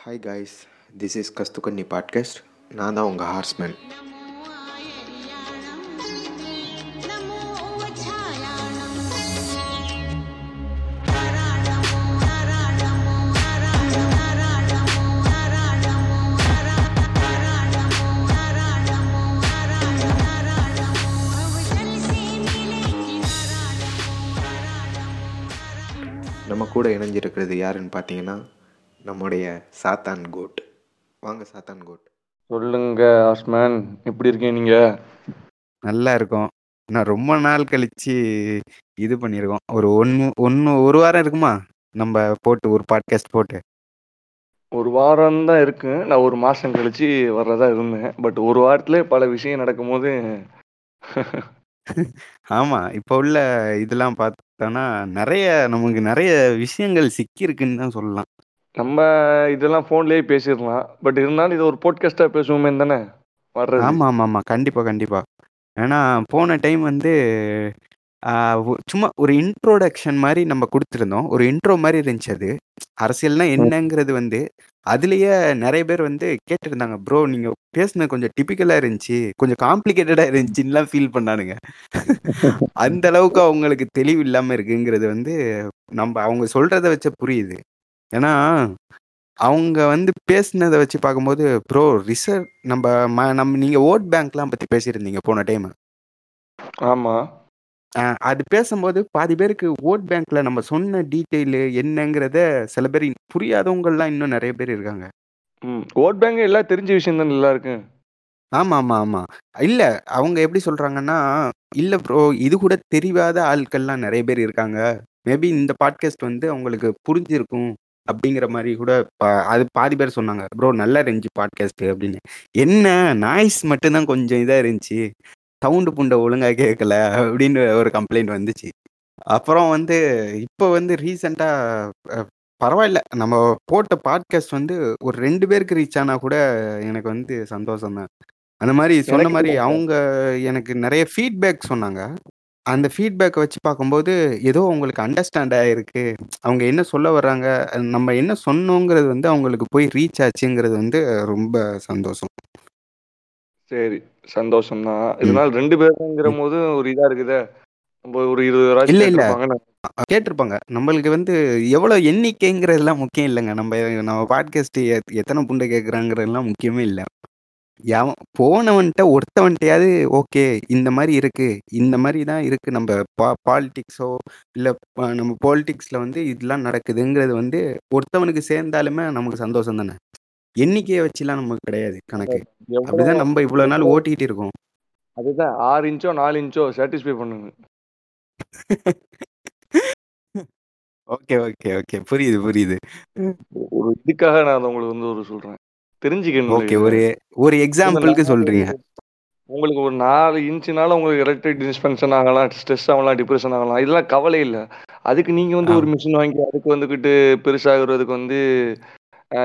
Hi guys this is கஸ்துக்கன்னி podcast நான் தான் உங்கள் ஹார்ஸ்மேன் நம்ம கூட இணைஞ்சிருக்கிறது யாருன்னு பார்த்தீங்கன்னா நம்முடைய சாத்தான் கோட். வாங்க சாத்தான் கோட். சொல்லுங்க ஆஸ்மேன். எப்படி இருக்கீங்க நீங்க? நல்லா இருக்கும். நான் ரொம்ப நாள் கழிச்சு இது பண்ணியிருக்கோம். ஒரு ஒன்று ஒன்று ஒரு வாரம் இருக்குமா? நம்ம போட்டு ஒரு பாட்காஸ்ட் போட்டு. ஒரு வாரம் தான் இருக்கு. நான் ஒரு மாசம் கழிச்சு வர்றதா இருந்தேன். பட் ஒரு வாரத்துல பல விஷயம் நடக்கும்போது ஆமாம் இப்போ உள்ள இதெல்லாம் பார்த்தோன்னா நிறைய நமக்கு நிறைய விஷயங்கள் சிக்கியிருக்குன்னு தான் சொல்லலாம். நம்ம இதெல்லாம் ஃபோன்லயே பேசிடலாம். பட் இருந்தாலும் இது ஒரு போட்காஸ்டா பேசுவோமே தானே வர்றது? ஆமாம் ஆமாம் ஆமாம் கண்டிப்பாக கண்டிப்பாக ஏன்னா போன டைம் வந்து ஆஹ், ஒ- சும்மா ஒரு இன்ட்ரோடக்ஷன் மாதிரி நம்ம கொடுத்துருந்தோம். ஒரு இன்ட்ரோ மாதிரி இருந்துச்சு அது. அரசியல்னா என்னங்கிறது வந்து அதுலயே நிறைய பேர் வந்து கேட்டிருந்தாங்க ப்ரோ நீங்கள் பேசுனது கொஞ்சம் டிபிக்கலாக இருந்துச்சு. கொஞ்சம் காம்ப்ளிகேட்டடாக இருந்துச்சுன்னுலாம் ஃபீல் பண்ணானுங்க. அந்த அளவுக்கு அவங்களுக்கு தெளிவு இல்லாமல் இருக்குங்கிறது வந்து நம்ம அவங்க சொல்கிறத வச்ச புரியுது. ஏன்னா அவங்க வந்து பேசுனதை வச்சு பார்க்கும்போது ப்ரோ ரிசர்வ் நம்ம ம நம்ம நீங்கள் ஓட் பேங்க்லாம் பற்றி பேசியிருந்தீங்க போன டைம். ஆமா. அது பேசும்போது பாதி பேருக்கு ஓட் பேங்க்ல நம்ம சொன்ன டீட்டெயிலு என்னங்கிறத சில பேர் புரியாதவங்கலாம் இன்னும் நிறைய பேர் இருக்காங்க. ம். ஓட் பேங்க் எல்லாம் தெரிஞ்ச விஷயம் தானே எல்லாருக்கும் ஆமா ஆமா ஆமா. இல்ல அவங்க எப்படி சொல்றாங்கன்னா இல்ல ப்ரோ இது கூட தெரியாத ஆட்கள்லாம் நிறைய பேர் இருக்காங்க. மேபி இந்த பாட்காஸ்ட் வந்து அவங்களுக்கு புரிஞ்சிருக்கும். அப்படிங்கிற மாதிரி கூட பா- அது பாதி பேர் சொன்னாங்க ப்ரோ நல்லா இருந்துச்சு பாட்காஸ்ட் அப்படின்னு. என்ன? நாய்ஸ் மட்டும்தான் கொஞ்சம் இதா இருந்துச்சு. சவுண்டு புண்டை ஒழுங்கா கேட்கல அப்படின்னு ஒரு கம்ப்ளைண்ட் வந்துச்சு. அப்புறம் வந்து இப்போ வந்து ரீசெண்டாக பரவாயில்ல. நம்ம போட்ட பாட்காஸ்ட் வந்து ஒரு ரெண்டு பேருக்கு ரீச் ஆனா கூட எனக்கு வந்து சந்தோஷம் தான் அந்த மாதிரி சொன்ன மாதிரி அவங்க எனக்கு நிறைய ஃபீட்பேக் சொன்னாங்க. அந்த ஃபீட்பேக்கை வச்சு பார்க்கும்போது ஏதோ அவங்களுக்கு அண்டர்ஸ்டாண்ட் ஆகிருக்கு அவங்க என்ன சொல்ல வர்றாங்க நம்ம என்ன சொன்னோங்கிறது வந்து அவங்களுக்கு போய் ரீச் ஆச்சுங்கிறது வந்து ரொம்ப சந்தோஷம். சரி சந்தோஷம் தான் ம். இதனால ரெண்டு பேருங்கிற ம். போது ஒரு இதா இருக்குதே? நம்ம ஒரு இருபது பேராச்சும் இல்ல இல்ல. கேட்டிருப்பாங்கன்னு கேட்டிருப்பாங்க. நம்மளுக்கு வந்து எவ்வளோ எண்ணிக்கைங்கிறதுலாம் முக்கியம் இல்லைங்க. நம்ம நம்ம பாட்காஸ்ட் எத்தனை புண்டை கேட்குறாங்கிறதுலாம் முக்கியமே இல்லை. எவன் போனவன்ட்ட ஒருத்தவன்ட்டையாவது ஓகே இந்த மாதிரி இருக்கு. இந்த மாதிரி தான் இருக்கு. நம்ம பா பாலிட்டிக்ஸோ இல்லை நம்ம பாலிட்டிக்ஸில் வந்து இதெல்லாம் நடக்குதுங்கிறது வந்து ஒருத்தவனுக்கு சேர்ந்தாலுமே நமக்கு சந்தோஷம் தானே? எண்ணிக்கையை வச்சுலாம் நமக்கு கிடையாது கணக்கு. எவ்வளோ அப்படிதான் நம்ம இவ்வளோ நாள் எவ்வளோ இருக்கோம். அதுதான். ஆறு இன்ச்சோ நாலு இன்ச்சோ சாட்டிஸ்ஃபை பண்ணுங்க ஓகே ஓகே ஓகே. புரியுது புரியுது. ஒரு இதுக்காக நான் அதை உங்களுக்கு வந்து ஒரு சொல்றேன். தெரிஞ்சுக்கணும் ஓகே ஒரு ஒரு எக்ஸாம்பிளுக்கு சொல்றீங்க. உங்களுக்கு ஒரு நாலு இன்ச்சுனால உங்களுக்கு எலக்ட்ரிக் டிஸ்பென்ஷன் ஆகலாம் ஸ்ட்ரெஸ் ஆகலாம் டிப்ரெஷன் ஆகலாம். இதெல்லாம் கவலை இல்லை. அதுக்கு நீங்க வந்து ஒரு மிஷின் வாங்கி அதுக்கு வந்துக்கிட்டு பெருசாகிறதுக்கு வந்து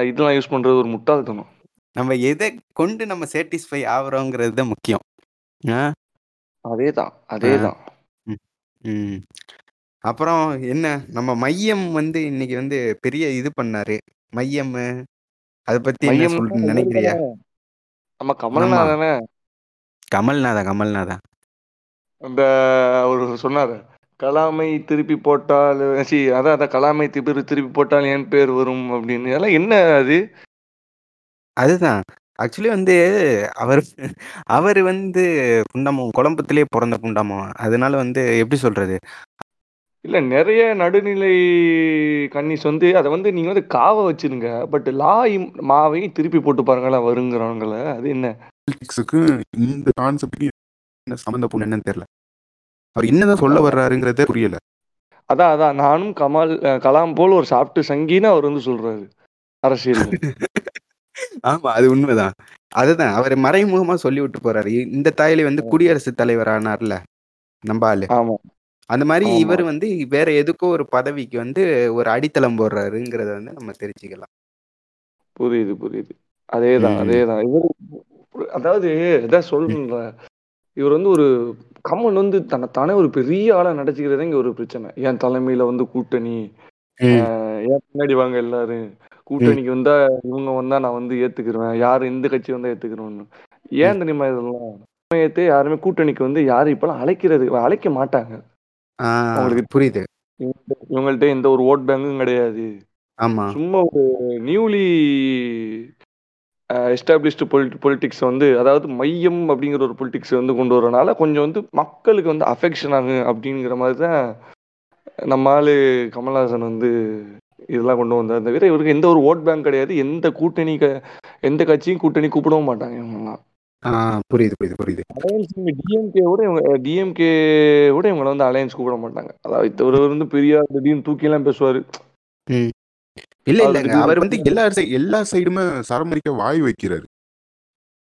இதெல்லாம் யூஸ் பண்றது ஒரு முட்டாள்தனம். நம்ம எதை கொண்டு நம்ம சாட்டிஸ்ஃபை ஆகுறோங்கிறது தான் முக்கியம். அதே தான் அதே தான். அப்புறம் என்ன? நம்ம மையம் வந்து இன்னைக்கு வந்து பெரிய இது பண்ணாரு. மையம் அதை பத்தி என்ன நினைக்கிறியா? நம்ம கமல்நாதனே கமல்நாதா கமல்நாதா அந்த அவர் சொன்னாரு கலாமை திருப்பி போட்டால் சி அதான் அதான் கலாமை திருப்பி திருப்பி போட்டால் என் பேர் வரும் அப்படின்னு. அதெல்லாம் என்ன அது? அதுதான். ஆக்சுவலி வந்து அவர் அவர் வந்து புண்டமம் குழம்புத்திலே பிறந்த புண்டமம் அதனால வந்து எப்படி சொல்றது? இல்ல நிறைய நடுநிலை கன்னிஸ் வந்து அதை வந்து நீங்க வந்து காவ வச்சிருங்க. பட் லாய் மாவையும் திருப்பி போட்டு பாருங்களேன் வருங்கிறவங்கள அது என்ன? பாலிடிக்ஸுக்கு இந்த கான்செப்டுக்கு என்ன சம்மந்தம் என்னன்னு தெரியல. அவர் என்னதான் சொல்ல வர்றாருங்கிறதே புரியல. அதான் அதான். நானும் கமால் கலாம் போல் ஒரு சாப்பிட்டு சங்கின்னு அவர் வந்து சொல்றாரு. அரசியல்ல. ஆமா அது உண்மைதான். அதுதான். அவர் மறைமுகமா சொல்லி விட்டு போறாரு இந்த தாயில வந்து குடியரசுத் தலைவர் ஆனார்ல ஆளு ஆமா. அந்த மாதிரி ஆமா. இவர் வந்து வேற எதுக்கோ ஒரு பதவிக்கு வந்து ஒரு அடித்தளம் போடுறாருங்கிறத வந்து நம்ம தெரிஞ்சுக்கலாம். புரியுது புரியுது. அதேதான் ம் அதேதான். இவர் அதாவது இதான் சொல்றேன்ல. இவர் வந்து ஒரு கமல் வந்து தானே ஒரு பெரிய ஆளா நடிச்சுக்கிறதே இங்க ஒரு பிரச்சனை. என் தலைமையில வந்து கூட்டணி ம். ஆஹ் என் பின்னாடி வாங்க எல்லாரும். கூட்டணிக்கு வந்தா இவங்க வந்தா நான் வந்து ஏத்துக்கிருவேன் யார் எந்த கட்சி வந்தா ஏத்துக்கிறோம்னு. ஏன் தெரியுமா இதெல்லாம்? யாருமே கூட்டணிக்கு வந்து யாரும் இப்பெல்லாம் அழைக்கிறது அழைக்க மாட்டாங்க. ஆ, அவங்களுக்கு புரியுது. இவங்கள்ட்ட- இவங்கள்ட்ட எந்த ஒரு ஓட் பேங்கும் கிடையாது. ஆமா. சும்மா ஒரு நியூலி எஸ்டாப்ளிஷ்டு பொலிட் பொலிட்டிக்ஸ் வந்து அதாவது மையம் அப்படிங்கிற ஒரு பொலிட்டிக்ஸ் வந்து கொண்டு வரனால கொஞ்சம் வந்து மக்களுக்கு வந்து அஃபெக்ஷன் ஆகும் அப்படிங்கிற மாதிரி தான் நம்ம ஆளு கமல்ஹாசன் வந்து இதெல்லாம் கொண்டு வந்தார். தவிர இவருக்கு எந்த ஒரு ஓட் பேங்க் கிடையாது. எந்த கூட்டணி க எந்த கட்சியும் கூட்டணி கூப்பிடவும் மாட்டாங்க இவங்கெல்லாம். ஆ, புரியுது புரியுது புரியுது. அலையன்ஸ் டிஎம்கே விட இவங்க டிஎம்கே விட இவங்களை வந்து அலையன்ஸ் கூப்பிட மாட்டாங்க. அதாவது இவர் வந்து பெரியார் திடீர்னு தூக்கிலாம் பேசுவாரு. இல்ல இல்லங்க திடீர்னு அவர் வந்து எல்லா எல்லா சைடுமே சரமரிக்க வாய் வைக்கிறாரு.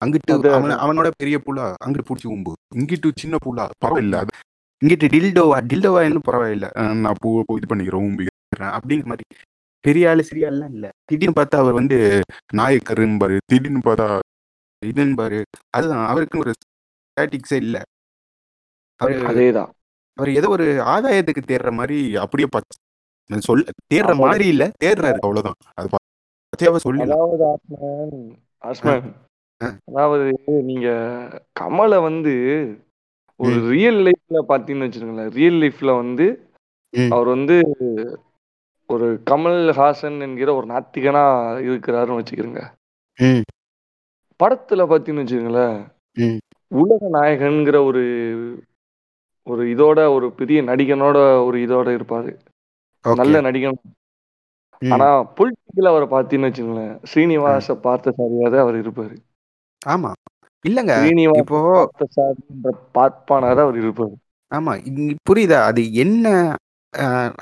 அங்கிட்டு அவன அவனோட பெரிய புள்ளா அங்கிட்டு பூச்சி உம்பு இங்கிட்டு சின்ன புள்ளா பரவாயில்ல. இங்கிட்டு டில்டோவா டில்டோவா இன்னும் பரவாயில்ல. நான் பூ இது பண்ணிக்கிறேன் உம்பிக்கிறேன் அப்படிங்கிற மாதிரி. பெரிய ஆளு ஆளுலாம் இல்ல. திடீர்னு பார்த்தா அவர் வந்து நாயக்கரும்பாரு திடீர்னு பார்த்தா இதுன்னு பாரு அதுதான் அவருக்கு ஒரு ஸ்டாட்டிக்ஸே இல்ல அவரு அதேதான் அவர் ஏதோ ஒரு ஆதாயத்துக்கு தேடுற மாதிரி அப்படியே பச்சை நான் சொல்ல தேடுற ஆமா. மாதிரி இல்ல தேடுறாரு அவ்வளவுதான் அது பச்சையாவா சொல்லலாம் அதாவது ஆஸ்மன் ஆஸ்மன் ஆ. அதாவது நீங்க கமலை வந்து ஒரு ம். ரியல் லைஃப்ல பாத்தீங்கன்னு வச்சுக்கோங்களேன் ரியல் லைஃப்ல வந்து ம். அவர் வந்து ஒரு கமல் ஹாசன் என்கிற ஒரு நாத்திகனா இருக்கிறாருன்னு வச்சுக்கிறோங்க ம், படத்துல பாத்தீங்கன்னு வச்சுக்கோங்களேன். உலக நாயகன்கிற ஒரு ஒரு இதோட ஒரு பெரிய நடிகனோட ஒரு இதோட இருப்பாரு. நல்ல நடிகன். ஆனா பொலிட்டிக்கல அவரை பாத்தீங்கன்னு வச்சுக்கோங்களேன் ஸ்ரீனிவாச பார்த்த சாரியாத அவர் இருப்பாரு. ஆமா. இல்லங்க இப்போ பார்ப்பானாத அவர் இருப்பாரு. ஆமா புரியுதா? அது என்ன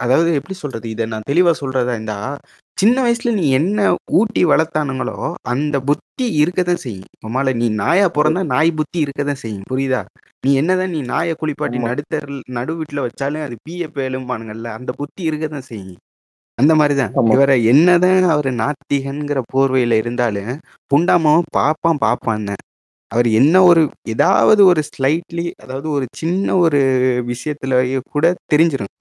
அதாவது எப்படி சொல்றது? இதை நான் தெளிவா சொல்றதா இருந்தா சின்ன வயசுல நீ என்ன ஊட்டி வளர்த்தானுங்களோ அந்த புத்தி இருக்கதான் செய்யும். உமால நீ நாயா பிறந்தா நாய் புத்தி இருக்கதான் செய்யும். புரியுதா? நீ என்னதான் நீ நாயை குளிப்பாட்டி ஆமா. நடுத்தர நடு வீட்டுல வச்சாலும் அது பீய பேலும்பானுங்கல்ல அந்த புத்தி இருக்கதான் செய்யும். அந்த மாதிரிதான். ஆமா. இவரை என்னதான் அவர் நாத்திகன்கிற போர்வையில இருந்தாலும் புண்டாமாவும் பாப்பான் பாப்பான் அவர் என்ன ஒரு ஏதாவது ஒரு ஸ்லைட்லி அதாவது ஒரு சின்ன ஒரு விஷயத்துல கூட தெரிஞ்சிடும்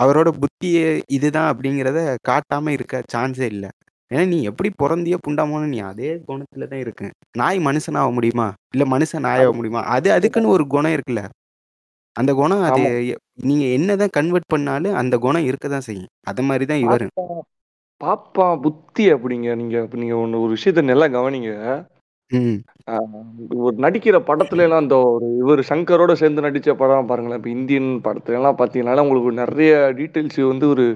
அவரோட புத்தியே இதுதான் அப்படிங்கிறத காட்டாம இருக்க சான்ஸே இல்லை. ஏன்னா நீ எப்படி பிறந்தியோ புண்டாமோன்னு நீ அதே குணத்துல தான் இருக்கு. நாய் மனுஷனாக முடியுமா? இல்ல மனுஷன் நாயாக முடியுமா? அது அதுக்குன்னு ஒரு குணம் இருக்குல்ல. அந்த குணம் அது ஆமா. எ- நீங்க என்னதான் கன்வெர்ட் பண்ணாலும் அந்த குணம் இருக்க தான் செய்யும். அது மாதிரி தான் இவரு பாப்பா- பாப்பா புத்தி அப்படிங்க. நீங்க நீங்க ஒண்ணு ஒரு விஷயத்த நல்லா கவனிங்க. ம். ஒரு நடிக்கிற படத்துல எல்லாம் அந்த ஒரு இவர் சங்கரோட சேர்ந்து நடிச்ச படம் பாருங்களேன். இப்ப இந்தியன் படத்துல எல்லாம் பாத்தீங்கன்னா உங்களுக்கு நிறைய டீட்டெயில்ஸ் வந்து ஒரு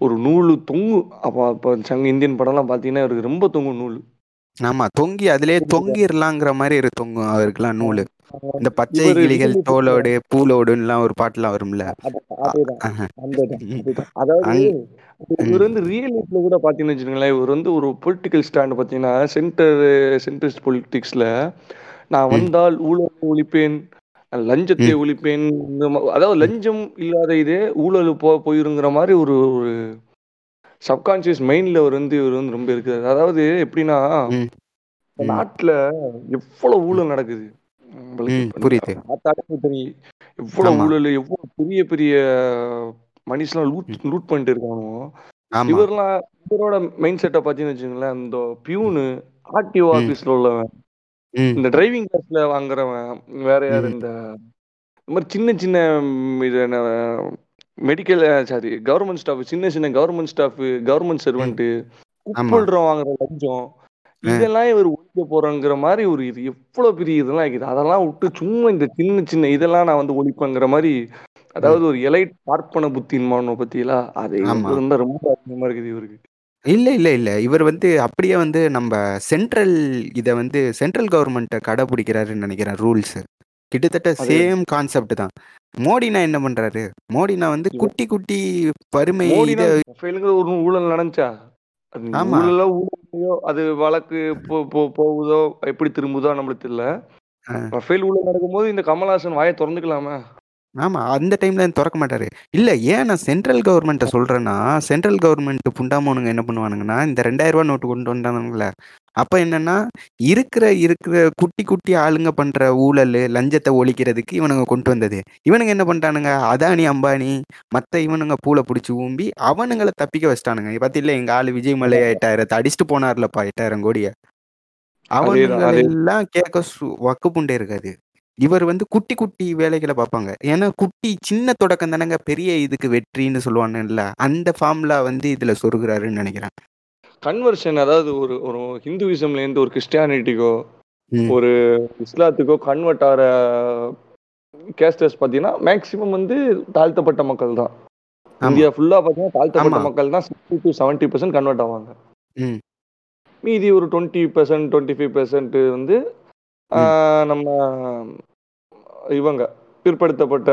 ஒரு நூலு தொங்கு. அப்ப அப்ப சங்க இந்தியன் படம்லாம் பாத்தீங்கன்னா இவருக்கு ரொம்ப தொங்கும் நூல். ஆமா தொங்கி அதிலே தொங்கிரலாங்கிற மாதிரி இரு தொங்கும் அவருக்கெல்லாம் நூலு. இந்த பச்சை கிளிகள் தோலோடு பூலோடுன்னுலாம் ஒரு பாட்டுலாம் வரும்ல. அதாவது இவர் வந்து ரியல் லைஃப்ல கூட பாத்தீங்கன்னு வச்சுக்கோங்களேன் இவர் வந்து ஒரு பொலிட்டிக்கல் ஸ்டாண்ட் பாத்தீங்கன்னா சென்டர் சென்ட்ரிஸ்ட் பொலிட்டிக்ஸ்ல நான். வந்தால் ஊழலை ஒழிப்பேன் லஞ்சத்தை. ஒழிப்பேன் அதாவது லஞ்சம் இல்லாத இதே ஊழல் போ போயிருங்கிற மாதிரி ஒரு ஒரு சப்கான்சியஸ் மைண்ட்ல அவர் வந்து இவர் வந்து ரொம்ப இருக்காரு அதாவது எப்படின்னா. நாட்டுல எவ்வளவு ஊழல் நடக்குது புரியுது. எவ்வளவு. ஊழல் எவ்வளவு பெரிய பெரிய மனுஷன் லூட் லூட் பண்ணிட்டு இருக்கானோ இவரெல்லாம் இவரோட மைண்ட் செட்டை பார்த்தீங்கன்னு வச்சுங்களேன் இந்த பியூனு ஆர்டிஓ ம். ஆபீஸ்ல உள்ளவன் இந்த டிரைவிங் கிளாஸ்ல வாங்குறவன் வேற யார். இந்த இந்த மாதிரி சின்ன சின்ன இது என்ன மெடிக்கல் சாரி கவர்மெண்ட் ஸ்டாஃப் சின்ன சின்ன கவர்மெண்ட் ஸ்டாஃப் கவர்மெண்ட் சர்வெண்ட் ஆமா. குப்பல்றோம் வாங்குற லஞ்சம். இதெல்லாம் இவர் ஒழிக்க போறோங்கிற மாதிரி ஒரு இது எவ்வளவு பெரிய இதெல்லாம் இருக்குது. அதெல்லாம் விட்டு சும்மா இந்த சின்ன சின்ன இதெல்லாம் நான் வந்து ஒழிப்பேங்கிற மாதிரி அதாவது ஒரு எலைட் பார்ப்பன புத்தின்மானோ பத்தியெல்லாம் அது. இருந்தா ரொம்ப அதிகமா இருக்குது இவருக்கு. இல்ல இல்ல இல்ல. இவர் வந்து அப்படியே வந்து நம்ம சென்ட்ரல் இத வந்து சென்ட்ரல் கவர்மெண்ட்டை கடைபிடிக்கிறாருன்னு நினைக்கிறேன் ரூல்ஸ். கிட்டத்தட்ட. சேம் கான்செப்ட் தான். மோடினா என்ன பண்றாரு? மோடினா வந்து குட்டி குட்டி பருமை ஒரு ஊழல் நடந்துச்சா? ஆமா. ஊழலோ ஊழலையோ அது வழக்கு போ போ- போகுதோ எப்படி திரும்புதோ நம்மளுக்கு தெரியல ஆ. ரஃபேல் ஊழல் நடக்கும்போது இந்த கமல்ஹாசன் வாயை திறந்துக்கலாமா ஆமா அந்த டைம்ல திறக்க மாட்டாரு இல்ல ஏன் நான் சென்ட்ரல் கவர்மெண்ட்டை சொல்றேன்னா சென்ட்ரல் கவர்மெண்ட் புண்டாமோனுங்க என்ன பண்ணுவானுங்கன்னா இந்த ரெண்டாயிரம் ரூபாய் நோட்டு கொண்டு வந்தானுங்களே அப்ப என்னன்னா இருக்கிற இருக்கிற குட்டி குட்டி ஆளுங்க பண்ற ஊழல் லஞ்சத்தை ஒழிக்கிறதுக்கு இவனுங்க கொண்டு வந்தது. இவனுங்க என்ன பண்ணிட்டானுங்க அதானி அம்பானி மத்த இவனுங்க பூல பிடிச்சி ஊம்பி அவனுங்களை தப்பிக்க வச்சிட்டானுங்க. பத்தியில எங்க ஆளு விஜய் மலை எட்டாயிரத்தை அடிச்சுட்டு போனார்லப்பா எட்டாயிரம் கோடிய அதே. எல்லாம் கேட்க சு- வக்கு புண்டே இருக்காது. இவர் வந்து குட்டி குட்டி வேலைகளை பார்ப்பாங்க ஏன்னா குட்டி சின்ன தொடக்கம் தானங்க பெரிய இதுக்கு வெற்றின்னு சொல்லுவானுல்ல அந்த ஃபார்முலா வந்து இதுல சொருகுறாருன்னு நினைக்கிறேன். கன்வர்ஷன் அதாவது ஒரு ஒரு ஹிந்துவிசம்ல இருந்து ஒரு கிறிஸ்டியானிட்டிக்கோ. ஒரு இஸ்லாத்துக்கோ கன்வெர்ட் ஆகிற கேஸ்டர்ஸ் பார்த்தீங்கன்னா மேக்சிமம் வந்து தாழ்த்தப்பட்ட மக்கள் தான். இந்தியா ஃபுல்லா பார்த்தீங்கன்னா தாழ்த்தப்பட்ட. மக்கள் தான் sixty to seventy percent convert ஆவாங்க. மீதி ஒரு twenty percent twenty five percent வந்து நம்ம இவங்க பிற்படுத்தப்பட்ட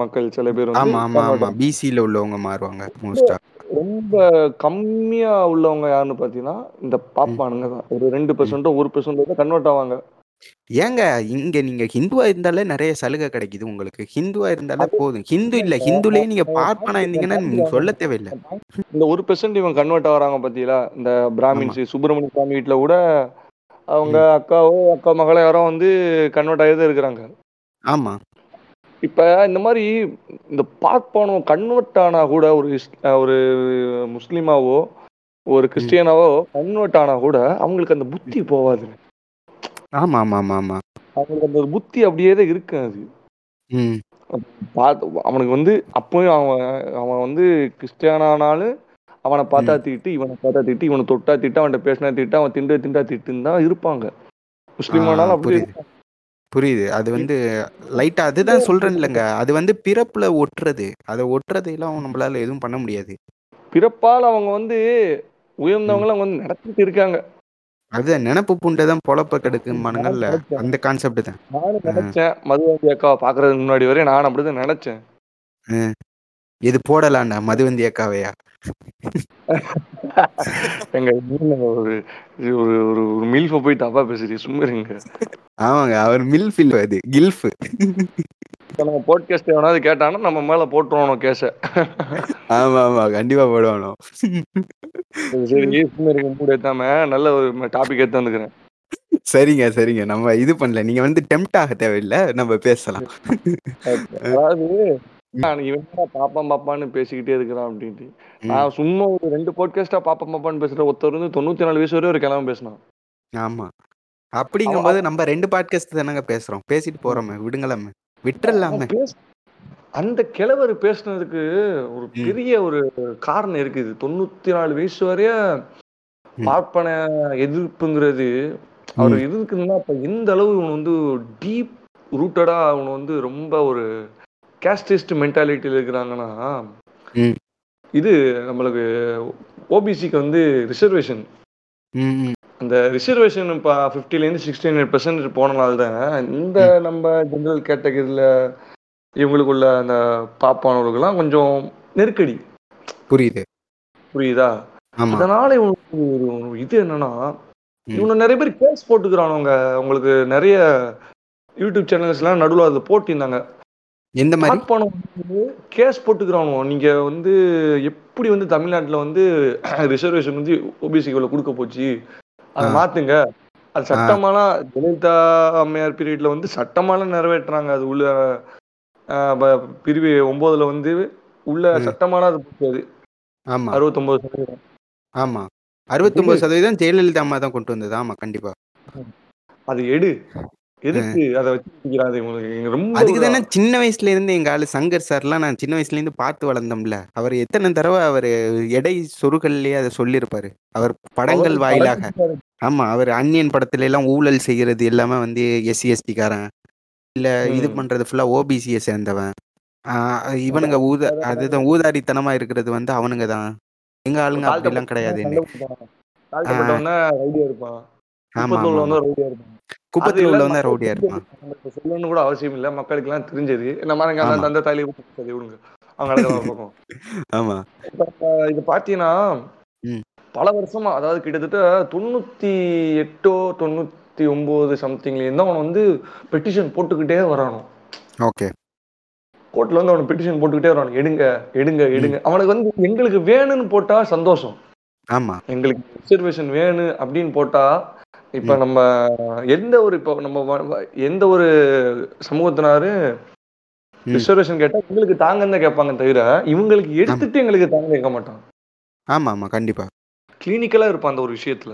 மக்கள் சில பேர் வந்து பிசில உள்ளவங்க மாறுவாங்க மோஸ்டா ரொம்ப கம்மியா உள்ளவங்க யாருன்னு பாத்தீங்கன்னா இந்த பாப்பானுங்க தான். ஒரு ரெண்டு பெர்சென்டோ ஒரு பெர்சென்டோ கன்வெர்ட் ஆவாங்க. ஏங்க இங்க நீங்க ஹிந்துவா இருந்தாலே நிறைய சலுகை கிடைக்குது உங்களுக்கு. ஹிந்துவா இருந்தாலே போதும். ஹிந்து இல்ல ஹிந்துலயே நீங்க பார்ப்பனா இருந்தீங்கன்னா நீங்க சொல்ல தேவையில்லை. இந்த ஒரு பெர்சென்ட் இவங்க கன்வெர்ட் ஆகுறாங்க பாத்தீங்களா? இந்த பிராமின்ஸ் சுப்பிரமணிய சுவாமி வீட்டுல கூட அவங்க அக்காவோ அக்கா மகளோ யாரோ வந்து கன்வெர்ட் ஆகி தான் இருக்கிறாங்க. ஆமா. இப்ப இந்த மாதிரி இந்த பார்ப்பனம் கன்வெர்ட் ஆனா கூட ஒரு ஒரு முஸ்லிமாவோ ஒரு கிறிஸ்டியனாவோ கன்வெர்ட் ஆனா கூட அவங்களுக்கு அந்த புத்தி போவாது ஆமா ஆமா ஆமா ஆமா அவங்களுக்கு அந்த புத்தி அப்படியே தான் இருக்கு அது. பார்த்து அவனுக்கு வந்து அப்பவும் அவன் அவன் வந்து கிறிஸ்டியானானாலும் அவனை பார்த்தா திட்டு இவனை பார்த்தா திட்டு இவனை தொட்டா திட்டு அவன்கிட்ட பேசினா திட்டு அவன் திண்டு திண்டா திட்டுன்னு தான் இருப்பாங்க. முஸ்லீமானாலும் அப்படி புரியுது. புரியுது. அது வந்து லைட்டா அதுதான் சொல்றேன் இல்லைங்க அது வந்து பிறப்புல ஒட்டுறது அதை ஒட்டுறதையெல்லாம் நம்மளால எதுவும் பண்ண முடியாது. பிறப்பால் அவங்க வந்து உயர்ந்தவங்களும் வந்து நடத்திட்டு இருக்காங்க. அது நினப்பு பூண்டை தான் பொழப்ப கெடுக்குமானுங்கல்ல அந்த கான்செப்ட் தான். நானும் நினைச்சேன். மதுவந்தி அக்காவை பாக்குறதுக்கு முன்னாடி வரை நான் அப்படிதான் நினைச்சேன். இது போடலாம்டா மதுவந்தி அக்காவையா? எங்க ஒரு ஒரு ஒரு மில்ஃப போய் தப்பா பேசுறீங்க சும்மா இருங்க. ஆமாங்க அவர் மில் ஃபில் அது கில்ஃப் இப்ப நம்ம போட்காஸ்ட் எவனாவது கேட்டானா நம்ம மேல போட்டுருவோம் கேஸ ஆமா ஆமா கண்டிப்பா போடணும் சரி சும்மா இருங்க மூட ஏத்தாம நல்ல ஒரு டாபிக் எடுத்து வந்துக்கிறேன். சரிங்க சரிங்க. நம்ம இது பண்ணல. நீங்க வந்து டெம்ட் ஆக தேவையில்லை நம்ம பேசலாம். அதாவது இவன் பாப்பா பாப்பான்னு பேசிக்கிட்டே இருக்கிறான் அப்படின்ட்டு. நான் சும்மா ஒரு ரெண்டு பாட்காஸ்டா பாப்பா பாப்பான்னு பேசுற ஒருத்தர் வந்து தொண்ணூத்தி நாலு வயசு வரை ஒரு கிளம்ப பேசினான். ஆமா. அப்படிங்கும்போது நம்ம ரெண்டு பாட்காஸ்ட் தானங்க பேசுறோம். பேசிட்டு போறோமே விடுங்களாமே. விட்டுறலாமே. அந்த கிழவர் பேசுனதுக்கு ஒரு. பெரிய ஒரு காரணம் இருக்குது. தொண்ணூத்தி நாலு வயசு வரைய. பார்ப்பன எதிர்ப்புங்கிறது அவர் எதிர்க்குன்னா அப்ப எந்த அளவு இவன் வந்து டீப் ரூட்டடா அவன் வந்து ரொம்ப ஒரு கேஸ்டிஸ்ட் மென்டாலிட்டியில் இருக்கிறாங்கன்னா. இது நம்மளுக்கு ஓபிசிக்கு வந்து ரிசர்வேஷன். அந்த ரிசர்வேஷன் இப்போ ஃபிஃப்டிலேருந்து சிக்ஸ்டி நைன் பெர்சன்ட் போனனால தான் இந்த நம்ம ஜென்ரல் கேட்டகரியில் இவங்களுக்குள்ள அந்த பாப்பானவர்களுக்கெல்லாம் கொஞ்சம் நெருக்கடி. புரியுது. புரியுதா? அதனால ஒரு ஒரு இது என்னன்னா. இவனை நிறைய பேர் கேஸ் போட்டுக்கிறானுங்க. உங்களுக்கு நிறைய யூடியூப் சேனல்ஸ்லாம் நடுவில் அது போட்டிருந்தாங்க. எந்த மாதிரி? வந்து கேஸ் போட்டுக்கிறானுவோ நீங்க வந்து எப்படி வந்து தமிழ்நாட்டுல வந்து ரிசர்வேஷன் வந்து ஓபிசிக்குள்ள கொடுக்க போச்சு? அதை. மாத்துங்க. அது சட்டமாலாம் ஜெயலலிதா அம்மையார் பீரியட்ல வந்து சட்டமாலாம் நிறைவேற்றுறாங்க. அது உள்ள பிரிவு ஒன்பதுல வந்து உள்ள ம். சட்டமாலாம் அது போச்சு ஆமா. அறுபத்தொன்பது சதவீதம். ஆமா. அறுபத்தொன்பது சதவீதம் ஜெயலலிதா அம்மா தான் கொண்டு வந்தது. ஆமா கண்டிப்பா. அது எடு. எதுக்கு அதை ரொம்ப அதுக்கு தானே சின்ன வயசுல இருந்து எங்க ஆளு சங்கர் சார்லாம் நான் சின்ன வயசுல இருந்து பார்த்து வளர்ந்தோம்ல. அவர் எத்தனை தடவை அவர் எடை சொருகல்லையே அதை சொல்லியிருப்பாரு. அவர் படங்கள் வாயிலாக. ஆமா அவர் அந்நியன் படத்துல எல்லாம் ஊழல் செய்யறது எல்லாமே வந்து எஸ்சி எஸ்டி காரன். இல்ல இது. பண்றது ஃபுல்லா ஓபிசியை சேர்ந்தவன். ஆஹ் இவனுங்க ஊத அதுதான் ஊதாரித்தனமா இருக்கிறது வந்து அவனுங்க தான். எங்க ஆளுங்க அப்படிலாம் கிடையாது இருப்பான். குப்பத்துல உள்ளவன் ரவுடியா இருப்பான். சொல்லணும்னு கூட அவசியம் இல்ல. மக்களுக்கு எல்லாம் தெரிஞ்சது ஆமா. அந்த அந்த தாலி விட்டு விடுங்க. அவங்க ஆமா. இது பாத்தீங்கன்னா. பல வருஷமா அதாவது கிட்டத்தட்ட தொண்ணூத்தி எட்டோ தொண்ணூத்தி ஒன்பது சம்திங்ல இருந்து அவன் வந்து பெட்டிஷன் போட்டுக்கிட்டே வரானோ. ஓகே. கோர்ட்ல வந்து அவன் பெட்டிஷன் போட்டுக்கிட்டே வரானு. எடுங்க எடுங்க எடுங்க. அவனுக்கு வந்து எங்களுக்கு வேணும்னு போட்டா சந்தோஷம். ஆமா. எங்களுக்கு ரிசர்வேஷன் வேணும் அப்படின்னு போட்டா இப்ப. நம்ம எந்த ஒரு இப்போ நம்ம எந்த ஒரு சமூகத்தினாரு. ரிசர்வேஷன் கேட்டா எங்களுக்கு தாங்கன்னு தான் கேட்பாங்க தவிர இவங்களுக்கு எடுத்துட்டு எங்களுக்கு தாங்க கேட்க மாட்டான் ஆமா ஆமா கண்டிப்பா. கிளினிக்கலா இருப்பான் அந்த ஒரு விஷயத்துல.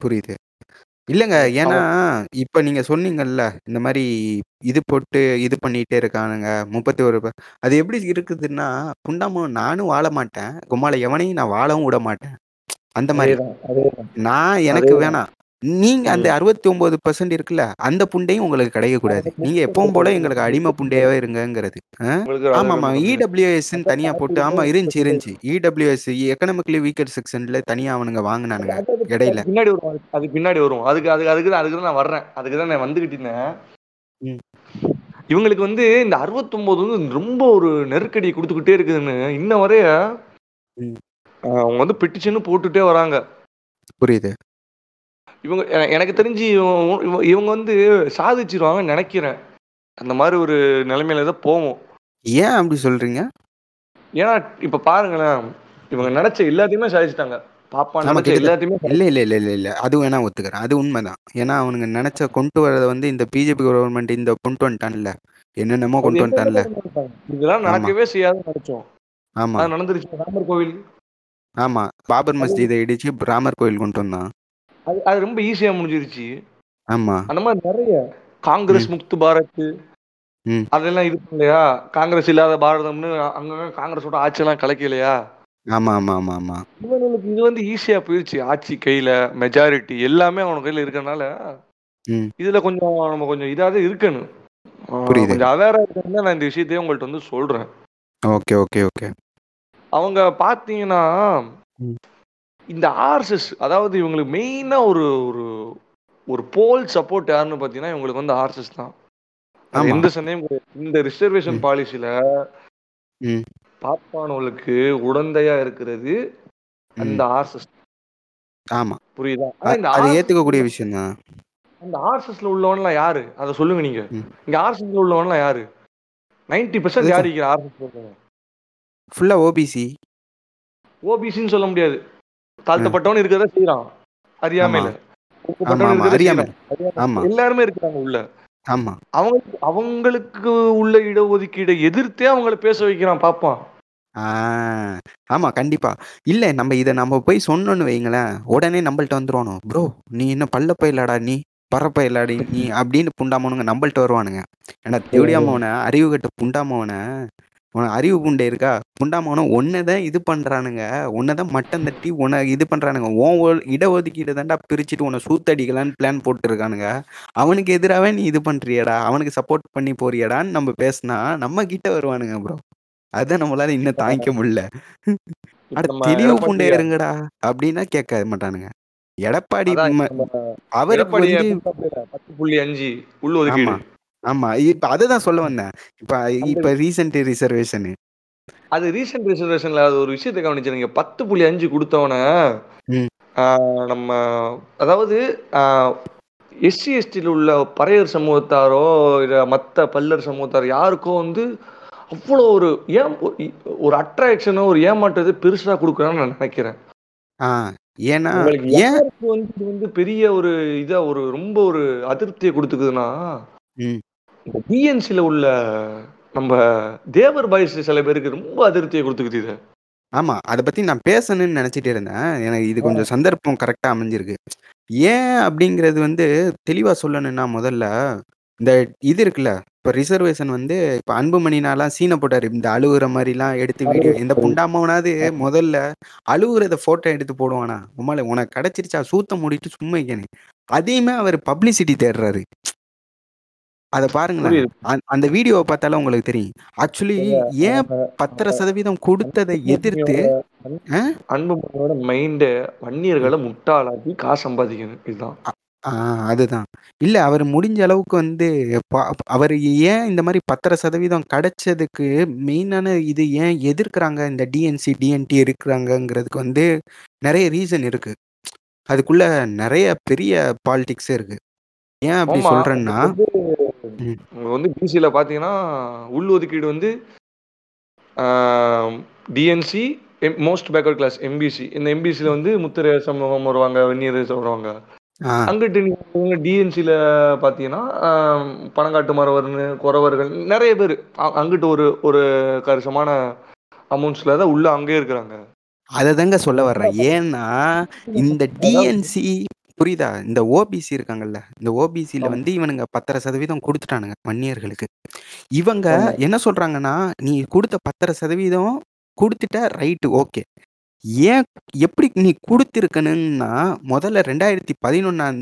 புரியுது. இல்லைங்க ஏன்னா இப்போ நீங்க சொன்னீங்கல்ல இந்த மாதிரி இது போட்டு இது பண்ணிட்டே இருக்கானுங்க முப்பத்தி ஒரு அது எப்படி இருக்குதுன்னா புண்டாம நானும் வாழ மாட்டேன் கும்மால எவனையும் நான் வாழவும் விட மாட்டேன். அந்த மாதிரி நான் எனக்கு. வேணாம். நீங்க அந்த அறுபத்தி ஒன்பது பர்சன்ட் இருக்குல்ல அந்த புண்டையும் உங்களுக்கு கிடைக்க கூடாது நீங்க எப்பவும் போல எங்களுக்கு அடிமை புண்டையாவே இருங்கங்கிறது. ஆமா ஆமா இடபிள்யூஎஸ் தனியா போட்டு ஆமா இருந்துச்சு இருந்துச்சு. இடபிள்யூஎஸ் எக்கனாமிக்கலி வீக்கர் செக்ஷன்ல தனியா அவனுங்க வாங்கினானுங்க இடையில. பின்னாடி வரும் அது- அது பின்னாடி வரும். அதுக்கு அதுக்கு அதுக்கு தான் அதுக்கு தான் நான் வர்றேன். அதுக்கு தான் நான் வந்துகிட்டு இருந்தேன். இவங்களுக்கு வந்து இந்த 69 வந்து ரொம்ப ஒரு நெருக்கடி கொடுத்துக்கிட்டே இருக்குதுன்னு இன்ன வரைய அவங்க வந்து பெட்டிஷன் போட்டுட்டே வராங்க. புரியுது. இவங்க எனக்கு தெரிஞ்சு இவங்க வந்து சாதிச்சிருவாங்கன்னு நினைக்கிறேன். அந்த மாதிரி ஒரு நிலைமையில தான் போவோம். ஏன் அப்படி சொல்றீங்க? ஏன்னா இப்ப பாருங்களேன் இவங்க நினைச்ச எல்லாத்தையுமே சாதிச்சிட்டாங்க. பாப்பா நினைச்ச கிட்டத்தட்ட- எல்லாத்தையுமே இல்ல இல்ல இல்ல இல்ல இல்ல. அது வேணா ஒத்துக்கிறேன். அது உண்மைதான். ஏன்னா அவனுங்க நினைச்ச கொண்டு வரதை வந்து இந்த பிஜேபி கவர்மெண்ட் இந்த கொண்டு வந்துட்டான்ல. என்னென்னமோ கொண்டு வந்துட்டான்ல? இதெல்லாம். நடக்கவே செய்யாதுன்னு நினைச்சோம். ஆமா. அது நடந்துருச்சு. ராமர் கோவில். ஆமா. பாபர் மஸ்ஜிதை இடிச்சு ராமர் கோயில் கொண்டு வந்தான். அது அது ரொம்ப ஈஸியா முடிஞ்சிருச்சு. ஆமா. அந்த மாதிரி நிறைய காங்கிரஸ் முக்து பாரத். அதெல்லாம் இது பண்ணலையா காங்கிரஸ் இல்லாத பாரதம்னு அங்கங்க காங்கிரஸோட ஆட்சியெல்லாம் கலைக்கலையா? ஆமா ஆமா ஆமா ஆமா. இவனுக்கு இது வந்து ஈஸியா போயிருச்சு. ஆட்சி கையில மெஜாரிட்டி எல்லாமே அவன் கையில இருக்கறனால ம். இதுல கொஞ்சம் நம்ம கொஞ்சம் இதாவது இருக்கணும். கொஞ்சம் அவேரா இருக்கணும் நான் இந்த விஷயத்தையே உங்கள்ட்ட வந்து சொல்றேன். Okay okay okay. அவங்க பாத்தீங்கன்னா. இந்த ஆர்எஸ்எஸ் அதாவது இவங்களுக்கு மெயினா ஒரு ஒரு ஒரு போல் சப்போர்ட் யாருன்னு பாத்தீங்கன்னா இவங்களுக்கு வந்து ஆர்எஸ்எஸ் தான். எந்த சந்தேகம். இந்த ரிசர்வேஷன் ம். பாப்பானவர்களுக்கு உடந்தையா இருக்கிறது அந்த ஆர்எஸ்எஸ் ஆமா. புரியுதா? அது ஏத்துக்கக்கூடிய விஷயம் தான் அந்த ஆர்எஸ்எஸ்ல உள்ளவன்லாம் யாரு? அதை சொல்லுங்க நீங்க. இங்க ஆர்எஸ்எஸ்ல உள்ளவன்லாம் யாரு? Ninety percent. யாரு ஆர்எஸ்எஸ் ஃபுல்லா ஓபிசி ஓபிசின்னு சொல்ல முடியாது. தாழ்த்தப்பட்டவன் இருக்கிறத செய்யறான் அறியாமையில. எல்லாருமே இருக்கிறாங்க உள்ள. ஆமா. அவங்களுக்கு அவங்களுக்கு உள்ள இடஒதுக்கீடை எதிர்த்தே அவங்கள பேச வைக்கிறான் பாப்பான். ஆமா கண்டிப்பா. இல்ல நம்ம இதை நம்ம போய் சொன்னோன்னு வைங்களேன் உடனே நம்மள்ட்ட வந்துருவானோ ப்ரோ நீ என்ன பல்ல பயிலாடா நீ பறப்ப இல்லாடி நீ அப்படின்னு புண்டாமவனுங்க நம்மள்ட்ட வருவானுங்க. ஏன்னா தேடியாமவனை அறிவு கட்ட புண்டாமவனை உனக்கு அறிவு புண்டை இருக்கா? புண்டாமவனை ஒன்னை தான் இது பண்றானுங்க. உன்னை தான் மட்டம் தட்டி உன்னை இது பண்றானுங்க. உன் ஒ- இடஒதுக்கீடு தாண்டா பிரிச்சுட்டு உன்னை சூத்தடிக்கலான்னு பிளான் போட்டுருக்கானுங்க. அவனுக்கு எதிராகவே நீ இது பண்றியடா. அவனுக்கு சப்போர்ட் பண்ணி போறியடான்னு நம்ம பேசினா நம்ம கிட்ட வருவானுங்க ப்ரோ அதான் நம்மளால இன்னும் தாங்கிக்க முடியல. தெளிவு புண்டை இருங்கடா. அப்படின்னா கேட்க மாட்டானுங்க. எடப்பாடி அவருக்கு பத்து புள்ளி அஞ்சு உள் ஒதுக்கீடு. ஆமா. இப்ப அதுதான் சொல்ல வந்தேன். இப்ப இப்ப ரீசெண்ட் ரிசர்வேஷன் அது ரீசெண்ட் ரிசர்வேஷன்ல அது ஒரு விஷயத்தை கவனிச்சிருங்க. பத்து புள்ளி அஞ்சு கொடுத்தவன. நம்ம அதாவது எஸ்சி எஸ்டியில் உள்ள பறையர் சமூகத்தாரோ இல்ல மத்த பல்லர் சமூகத்தாரோ யாருக்கோ வந்து அவ்வளோ ஒரு ஏன் ஒரு அட்ராக்ஷனோ ஒரு ஏமாற்றத்தை பெருசா கொடுக்குறான்னு நான் நினைக்கிறேன். ஏன்னா வந்து இது வந்து பெரிய ஒரு இதா ஒரு ரொம்ப ஒரு அதிருப்தியை கொடுத்துக்குதுன்னா. இந்த டிஎன்சில உள்ள நம்ம தேவர் பாய்ஸ் சில பேருக்கு ரொம்ப அதிருப்தியை கொடுத்துக்குது இது. ஆமா அதை பத்தி நான் பேசணும்னு நினைச்சிட்டு இருந்தேன். எனக்கு இது கொஞ்சம் சந்தர்ப்பம் கரெக்டா அமைஞ்சிருக்கு. ஏன் அப்படிங்கிறது வந்து தெளிவா சொல்லணும்னா முதல்ல இந்த இது இருக்குல்ல இப்ப ரிசர்வேஷன் வந்து இப்ப அன்புமணினாலாம் சீனை போட்டாரு. இந்த அழுகுற மாதிரிலாம் எடுத்து வீடியோ இந்த புண்டாமவனாவது முதல்ல அழுகுறத போட்டோ எடுத்து போடுவானா? உமால உனக்கு கிடைச்சிருச்சா? சூத்த மூடிட்டு சும்மா இருக்கேனே. அதையுமே அவர் பப்ளிசிட்டி தேடுறாரு. அதை பாருங்களேன். அந்த- வீடியோவை பார்த்தாலும் உங்களுக்கு தெரியும். ஆக்சுவலி ஏன் பத்தரை சதவீதம் கொடுத்ததை எதிர்த்து? அன்புமணியோட மைண்ட வன்னியர்களை முட்டாளாக்கி காசு சம்பாதிக்கணும். இதுதான். அதுதான். இல்ல அவர் முடிஞ்ச அளவுக்கு வந்து அவர் ஏன் இந்த மாதிரி பத்தரை சதவீதம் கிடைச்சதுக்கு மெயினான இது ஏன் எதிர்க்கிறாங்க? இந்த டிஎன்சி டிஎன்டி இருக்கிறாங்கங்கிறதுக்கு வந்து நிறைய ரீசன் இருக்கு. அதுக்குள்ள நிறைய பெரிய பாலிடிக்ஸ் இருக்கு. ஏன் அப்படி சொல்றேன்னா வந்து பிசியில பாத்தீங்கன்னா உள் ஒதுக்கீடு வந்து DNC most backward class MBC இந்த எம்பிசில வந்து முத்திரை சமூகம் வருவாங்க வெந்நீர் வருவாங்க. அங்கிட்டு நீங்க டிஎன்சில பாத்தீங்கன்னா ஆஹ், பணங்காட்டு மறவர்னு குறவர்கள் நிறைய பேர். அங்கிட்டு ஒரு ஒரு கரிசமான அமௌண்ட்ஸ்ல தான் உள்ள அங்கே இருக்கிறாங்க. அதை தாங்க சொல்ல வர்றேன். ஏன்னா இந்த டிஎன்சி புரியுதா? இந்த ஓபிசி இருக்காங்கல்ல இந்த ஓபிசியில் வந்து இவனுங்க பத்தரை சதவீதம் கொடுத்துட்டானுங்க வன்னியர்களுக்கு இவங்க ஆமா. என்ன சொல்றாங்கன்னா நீ கொடுத்த பத்தரை சதவீதம் கொடுத்துட்ட ரைட்டு ஓகே. ஏன் எப்படி நீ கொடுத்துருக்கணும்னா முதல்ல ரெண்டாயிரத்தி பதினொன்னாம்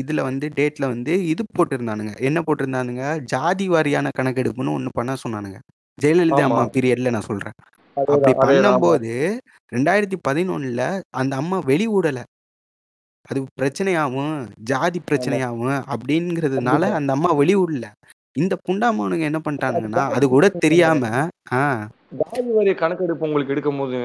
இதில் வந்து டேட்டில் வந்து இது போட்டிருந்தானுங்க. என்ன போட்டிருந்தானுங்க? ஜாதி வாரியான கணக்கெடுப்புன்னு ஒன்று பண்ண சொன்னானுங்க. ஜெயலலிதா ஆமா. அம்மா பீரியட்ல நான் சொல்கிறேன் அப்படி அதேதான், அதேதான். பண்ணும்போது ரெண்டாயிரத்தி பதினொன்னுல அந்த அம்மா வெளிவிடல அது பிரச்சனையாகும் ஜாதி பிரச்சனையாகும் அப்படிங்கிறதுனால கண்டிப்பா. அந்த அம்மா வெளிவிடல இந்த புண்டாமவனுங்க என்ன பண்ணிட்டானுங்கன்னா அது கூட தெரியாம ஆ. ஜாதி வாரிய கணக்கெடுப்பு உங்களுக்கு எடுக்கும் போது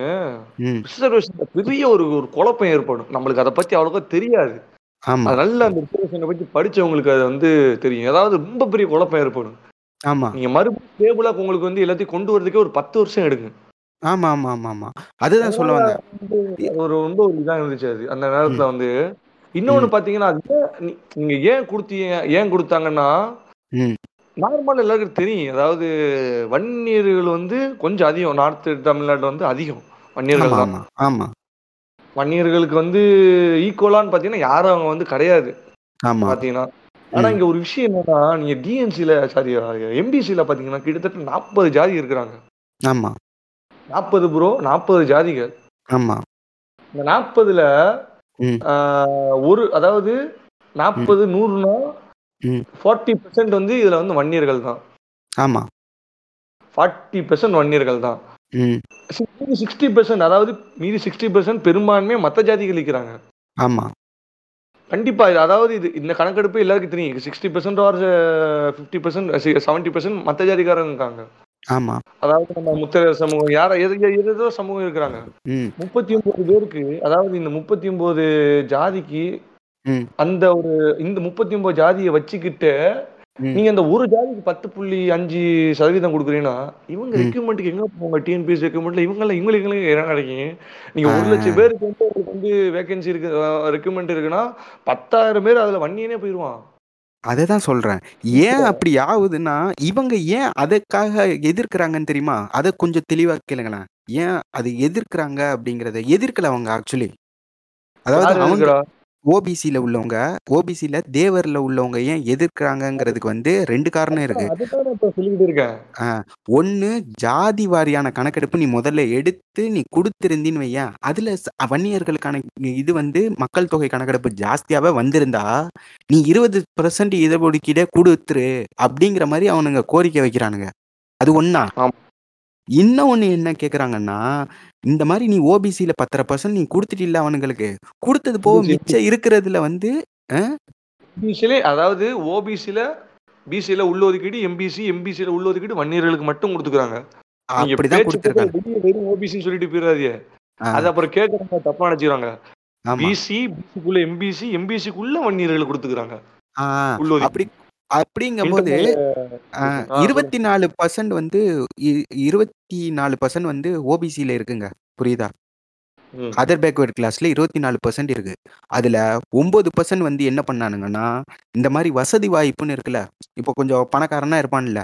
ம் ரிசர்வேஷன் பெரிய ஒரு ஒரு குழப்பம் ஏற்படும். நம்மளுக்கு அதை பத்தி அவ்வளோக்கா தெரியாது. ஆமா. அது நல்ல அந்த ரிசர்வேஷனை பத்தி படிச்சவங்களுக்கு அது வந்து தெரியும். ஏதாவது ரொம்ப பெரிய குழப்பம் ஏற்படும். ஆமா. நீங்க மறுபடியும் ஸ்டேபிளா உங்களுக்கு வந்து எல்லாத்தையும் கொண்டு வரதுக்கே ஒரு பத்து வருஷம் எடுக்கும் ஆமா ஆமா ஆமா ஆமா. அதுதான் சொல்ல வந்தேன். அது ஒரு ரொம்ப ஒரு இதா இருந்துச்சு அது. அந்த நேரத்துல வந்து இன்னொன்னு பாத்தீங்கன்னா அது ஏன் நீ- நீங்க ஏன் கொடுத்தீங்க ஏன் கொடுத்தாங்கன்னா ம். நார்மல் எல்லாருக்கும் தெரியும். அதாவது வன்னியர்கள் வந்து கொஞ்சம் அதிகம். நார்த் தமிழ்நாடு வந்து அதிகம் வன்னியர்கள் ஆமா தான். ஆமா ஆமா வன்னியர்களுக்கு வந்து ஈக்குவலான்னு பாத்தீங்கன்னா யாரும் அவங்க வந்து கிடையாது. ஆமா. பாத்தீங்கன்னா. ஆனா ம். இங்க ஒரு விஷயம் என்னன்னா நீங்க டிஎன்சில சாரி எம்பிசில பாத்தீங்கன்னா கிட்டத்தட்ட நாற்பது ஜாதி இருக்கிறாங்க. ஆமா. நாற்பது ப்ரோ நாற்பது ஜாதிகள். ஆமா. இந்த நாற்பதுல ஒரு அதாவது நாற்பது நூறுனா ஃபார்ட்டி பெர்சன்ட் வந்து இதுல வந்து வன்னியர்கள் தான். ஆமா. ஃபார்ட்டி பெர்சன்ட் வன்னியர்கள் தான். சிக்ஸ்டி பெர்சன்ட் அதாவது மீதி சிக்ஸ்டி பெர்சன்ட் பெரும்பான்மை மற்ற ஜாதிகள் இருக்கிறாங்க. ஆமா. கண்டிப்பா இது அதாவது இது இந்த கணக்கெடுப்பு எல்லாருக்கும் தெரியும். Sixty percent or fifty percent seventy percent மற்ற ஜாதிக்காரங்க இருக்காங்க. ஆமா. அதாவது நம்ம முத்திர சமூகம் யார ஏதோ சமூகம் இருக்கிறாங்க. முப்பத்தி ஒன்பது பேருக்கு அதாவது இந்த முப்பத்தி ஒன்பது ஜாதிக்கு அந்த ஒரு இந்த முப்பத்தி ஒன்பது ஜாதியை வச்சுக்கிட்டு நீங்க அந்த ஒரு ஜாதிக்கு பத்து புள்ளி அஞ்சு சதவீதம் கொடுக்குறீங்கன்னா இவங்க ம். ரெக்யூமெண்ட்டுக்கு எங்க போவாங்க? டிஎன்பிஎஸ் ரெக்யூமெண்ட்ல இவங்க எல்லாம் இவங்களுக்கு எங்களுக்கு இடம் கிடைக்கும் நீங்க ஒரு. லட்சம் பேருக்கு வந்து வந்து வேகன்சி இருக்கு ரெக்யூமெண்ட் இருக்குன்னா பத்தாயிரம் பேர் அதுல வன்னியனே போயிருவான். அதை தான் சொல்கிறேன் ஏன் அப்படி ஆகுதுன்னா இவங்க ஏன் அதுக்காக எதிர்க்கிறாங்கன்னு தெரியுமா? அதை கொஞ்சம் தெளிவாக கேளுங்களேன். ஏன் அது எதிர்க்கிறாங்க அப்படிங்கிறத எதிர்க்கல அவங்க ஆக்சுவலி. அதாவது அவங்க ஓபிசியில் உள்ளவங்க ஓபிசியில் தேவரில் உள்ளவங்க ஏன் எதிர்க்கிறாங்கங்கிறதுக்கு வந்து ரெண்டு காரணம் இருக்கு. ஒன்று ஜாதி வாரியான கணக்கெடுப்பு நீ முதல்ல எடுத்து நீ கொடுத்திருந்தின்னு வையேன். அதில் வன்னியர்களுக்கான இது வந்து மக்கள் தொகை கணக்கெடுப்பு ஜாஸ்தியாகவே வந்திருந்தா நீ இருபது பர்சன்ட் இடஒதுக்கீடே கொடுத்துரு அப்படிங்கிற மாதிரி அவனுங்க கோரிக்கை வைக்கிறானுங்க. அது ஒன்றா ஆமா. இன்னும் ஒன்று என்ன கேட்குறாங்கன்னா இந்த மாதிரி நீ பத்தரை பர்சன்ட் நீ கொடுத்துட்டில்ல அவனுங்களுக்கு. கொடுத்தது போக. மிச்சம் இருக்கிறதுல வந்து பிசிலே அதாவது ஓபிசில பிசில உள்ள ஒதுக்கீடு எம்பிசி எம்பிசில உள்ள ஒதுக்கீடு வன்னியர்களுக்கு மட்டும் கொடுத்துக்கிறாங்க. நீங்க அப்படிதான் பேச்சு கொடுத்துருக்காங்க. வெளிய வெறும் ஓபிசின்னு சொல்லிட்டு போயிடாதீங்க அது அப்புறம் கேட்கறவங்க தப்பா நினைச்சுக்கிறாங்க. ஆமா. பிசி பிசிக்குள்ள எம்பிசி எம்பிசிக்குள்ள வன்னியர்கள் கொடுத்துக்கிறாங்க. ஆ, உள்ள ஒதுக்கீடு. அப்படி அப்படிங்கும்போது இருபத்தி நாலு பர்சன்ட் வந்து இருபத்தி நாலு பர்சன்ட் வந்து ஓபிசியில் இருக்குங்க. புரியுதா. அதர் பேக்வேர்ட் கிளாஸ்ல இருபத்தி நாலு பர்சன்ட் இருக்கு. அதுல ஒன்பது பர்சன்ட் வந்து என்ன பண்ணானுங்கன்னா இந்த மாதிரி வசதி வாய்ப்புன்னு இருக்குல்ல இப்போ கொஞ்சம் பணக்காரனா இருப்பான்ல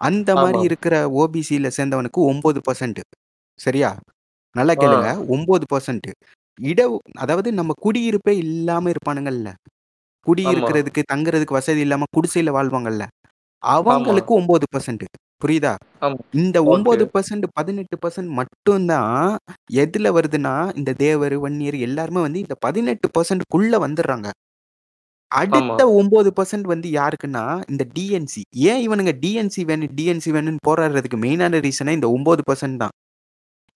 அந்த மாதிரி. இருக்கிற ஓபிசியில சேர்ந்தவனுக்கு ஒன்பது பர்சன்ட் சரியா? நல்லா கேளுங்க. ஒன்பது பர்சன்ட் இட அதாவது நம்ம குடியிருப்பே இல்லாம இருப்பானுங்கல்ல குடியிருக்கிறதுக்கு தங்குறதுக்கு வசதி இல்லாம குடிசையில வாழ்வாங்கல்ல. அவங்களுக்கு ஒன்பது பர்சன்ட் புரியுதா. இந்த ஒன்பது பர்சன்ட் பதினெட்டு பர்சன்ட் மட்டும்தான் எதுல வருதுன்னா இந்த தேவர் வன்னியர் எல்லாருமே வந்து இந்த பதினெட்டு பர்சன்ட்குள்ள வந்துடுறாங்க அடுத்த ஒன்பது பர்சன்ட் வந்து யாருக்குன்னா இந்த டிஎன்சி ஏன் இவனுங்க டிஎன்சி வேணும் டிஎன்சி வேணும்னு போராடுறதுக்கு மெயினான ரீசனே இந்த ஒன்பது பர்சன்ட் தான்.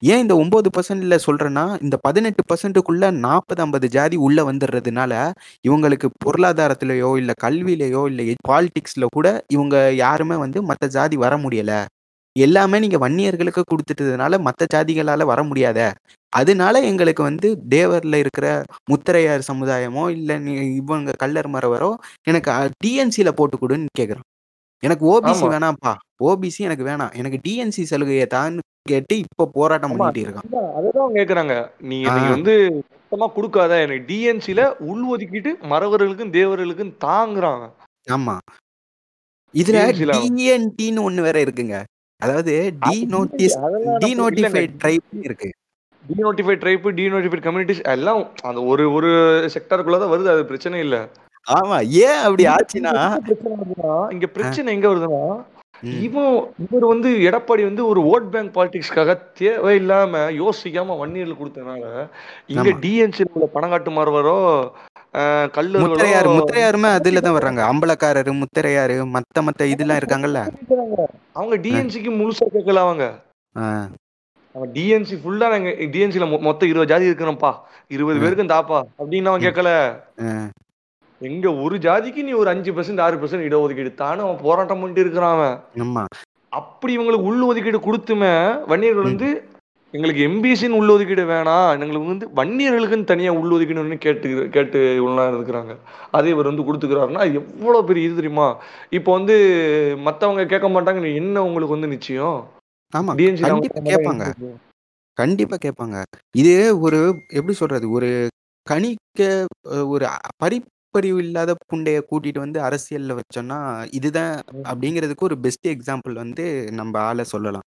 ஏன் இந்த ஒன்பது பர்சன்ட்ல சொல்றேன்னா இந்த பதினெட்டு பர்சன்ட்டுக்குள்ள நாற்பது ஐம்பது ஜாதி உள்ள வந்துடுறதுனால இவங்களுக்கு பொருளாதாரத்திலேயோ இல்ல கல்வியிலேயோ இல்ல பாலிடிக்ஸ்ல கூட இவங்க யாருமே வந்து மற்ற ஜாதி வர முடியல. எல்லாமே நீங்க வன்னியர்களுக்கு கொடுத்துட்டதுனால மற்ற ஜாதிகளால வர முடியாத. அதனால எங்களுக்கு வந்து தேவர்ல இருக்கிற முத்திரையார் சமுதாயமோ இல்ல நீ இவங்க கல்லர் மரவரோ எனக்கு டிஎன்சில போட்டு கொடுன்னு கேக்குறான் எனக்கு ஓபிசி ஆமா. வேணாம்ப்பா. ஓபிசி எனக்கு வேணாம். எனக்கு டிஎன்சி சலுகையை தான் கேட்டு இப்போ போராட்டம் ஆமா. பண்ணிட்டு இருக்கான். அதுதான் அததான் கேக்குறாங்க. நீ ஆ. நீங்க வந்து மொத்தமா கொடுக்காத. எனக்கு டிஎன்சில உள் ஒதுக்கிட்டு மறவர்களுக்கும் தேவர்களுக்கும் தாங்குறாங்க ஆமா. இதுல டிஎன்சில டிஎன்டின்னு ஒண்ணு வேற இருக்குங்க. அதாவது டி நோட்டிஸ் அதெல்லாம் டி நம்ம இல்லங்க நோட்டிஃபைட் ட்ரைப் இருக்கு. டிநோட்டிஃபைட் ட்ரைப் டிநோட்டிஃபைட் கம்யூனிட்டிஸ் எல்லாம் அந்த ஒரு ஒரு செக்டருக்குள்ள தான் வருது. அது பிரச்சனை இல்ல. ஆமா ஏன் அப்படி ஆச்சுன்னா இங்க பிரச்சனை எங்க வருதுன்னா இவன் இவர் வந்து எடப்பாடி வந்து ஒரு ஓட் பேங்க் பாலிடிக்ஸ்க்காக தேவையில்லாம யோசிக்காம வன்னியர்கள் கொடுத்தனால இங்க டிஎன்சி பணங்காட்டு மாறுவரோ முத்திரையாரு முத்திரையாருமே அதுல தான் வர்றாங்க. அம்பலக்காரரு முத்திரையாரு மத்த மத்த இதெல்லாம் இருக்காங்கல்ல. அவங்க டிஎன்சிக்கு முழுசா கேட்கல அவங்க. அவன் டிஎன்சி ஃபுல்லா நாங்க டிஎன்சில மொத்தம் இருபது ஜாதி இருக்கிறோம்ப்பா. இருபது பேருக்கும் தாப்பா. அப்படின்னு அவன் கேட்கல. எங்க ஒரு ஜாதிக்கு நீ ஒரு அஞ்சு பர்சன்ட் ஆறு பர்சன்ட் இடஒதுக்கீடு தானே அவன் போராட்டம் பண்ணிட்டு இருக்கிறான் அப்படி இவங்களுக்கு உள் ஒதுக்கீடு கொடுத்துமே வன்னியர்கள் வந்து எங்களுக்கு எம்பிசின்னு உள் ஒதுக்கீடு வேணாம். எங்களுக்கு வந்து வன்னியர்களுக்குன்னு தனியா உள் ஒதுக்கீடுன்னு கேட்டு கேட்டு இவ்வளோ இருக்கிறாங்க. அதே இவர் வந்து கொடுத்துக்கிறாருன்னா அது எவ்வளவு பெரிய இது தெரியுமா? இப்போ வந்து மத்தவங்க கேட்க மாட்டாங்க நீ என்ன உங்களுக்கு வந்து நிச்சயம்? ஆமா. டிஎன்சி அவங்க கண்டிப்பா கேட்க மாட்டாங்க கேட்பாங்க? கண்டிப்பா கேட்பாங்க. இது ஒரு எப்படி சொல்றது? ஒரு கணிக்க ஒரு அ- படிப்பறிவு இல்லாத புண்டைய கூட்டிட்டு வந்து அரசியல்ல வச்சோம்னா இதுதான். அப்படிங்கிறதுக்கு ஒரு பெஸ்ட் எக்ஸாம்பிள் வந்து நம்ம ஆளை சொல்லலாம்.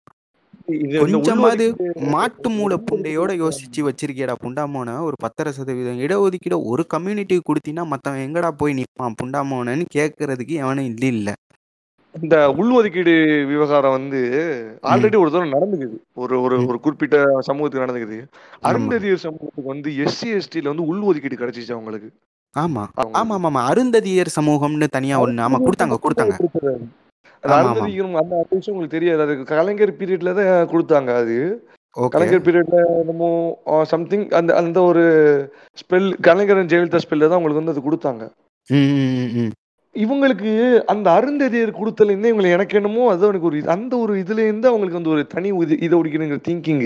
கொஞ்சமாவது மாட்டு மூளை புண்டையோட யோசிச்சு வச்சிருக்கியடா புண்டாமோன ஒரு பத்தரை சதவீதம் இடஒதுக்கீடு ஒரு கம்யூனிட்டிக்கு கொடுத்தீங்கன்னா மத்தவன் எங்கடா போய் நிப்பான் புண்டாமோனன்னு கேட்கறதுக்கு எவனும் இல்ல இல்ல. இந்த உள்ஒதுக்கீடு விவகாரம் வந்து ஆல்ரெடி ஒரு தடவை நடந்துக்குது. ஒரு ஒரு ஒரு குறிப்பிட்ட சமூகத்துக்கு நடந்துக்குது. அருந்ததியர் சமூகத்துக்கு வந்து எஸ்சி எஸ்டில வந்து உள்ஒதுக்கீடு கிடைச்சிச்சு அவங்களுக்கு. ஆமா. ஆமா ஆமா ஆமா அருந்ததியர் சமூகம்னு தனியா ஒண்ணு. ஆமா கொடுத்தாங்க கொடுத்தாங்க. அருந்ததியரும் அந்த விஷயம் உங்களுக்கு தெரியாது. அது கலைஞர் பீரியட்ல தான் கொடுத்தாங்க அது. கலைஞர் பீரியட்ல என்னமோ சம்திங் அந்த அந்த ஒரு ஸ்பெல் கலைஞர் ஜெயலலிதா ஸ்பெல்ல தான் உங்களுக்கு வந்து அது கொடுத்தாங்க. இவங்களுக்கு அந்த அருந்ததியர் கொடுத்தல இருந்து இவங்களை எனக்கு என்னமோ அது எனக்கு ஒரு அந்த ஒரு இதுல இருந்து அவங்களுக்கு அந்த ஒரு தனி இது இதை ஒடிக்கணுங்கிற திங்கிங்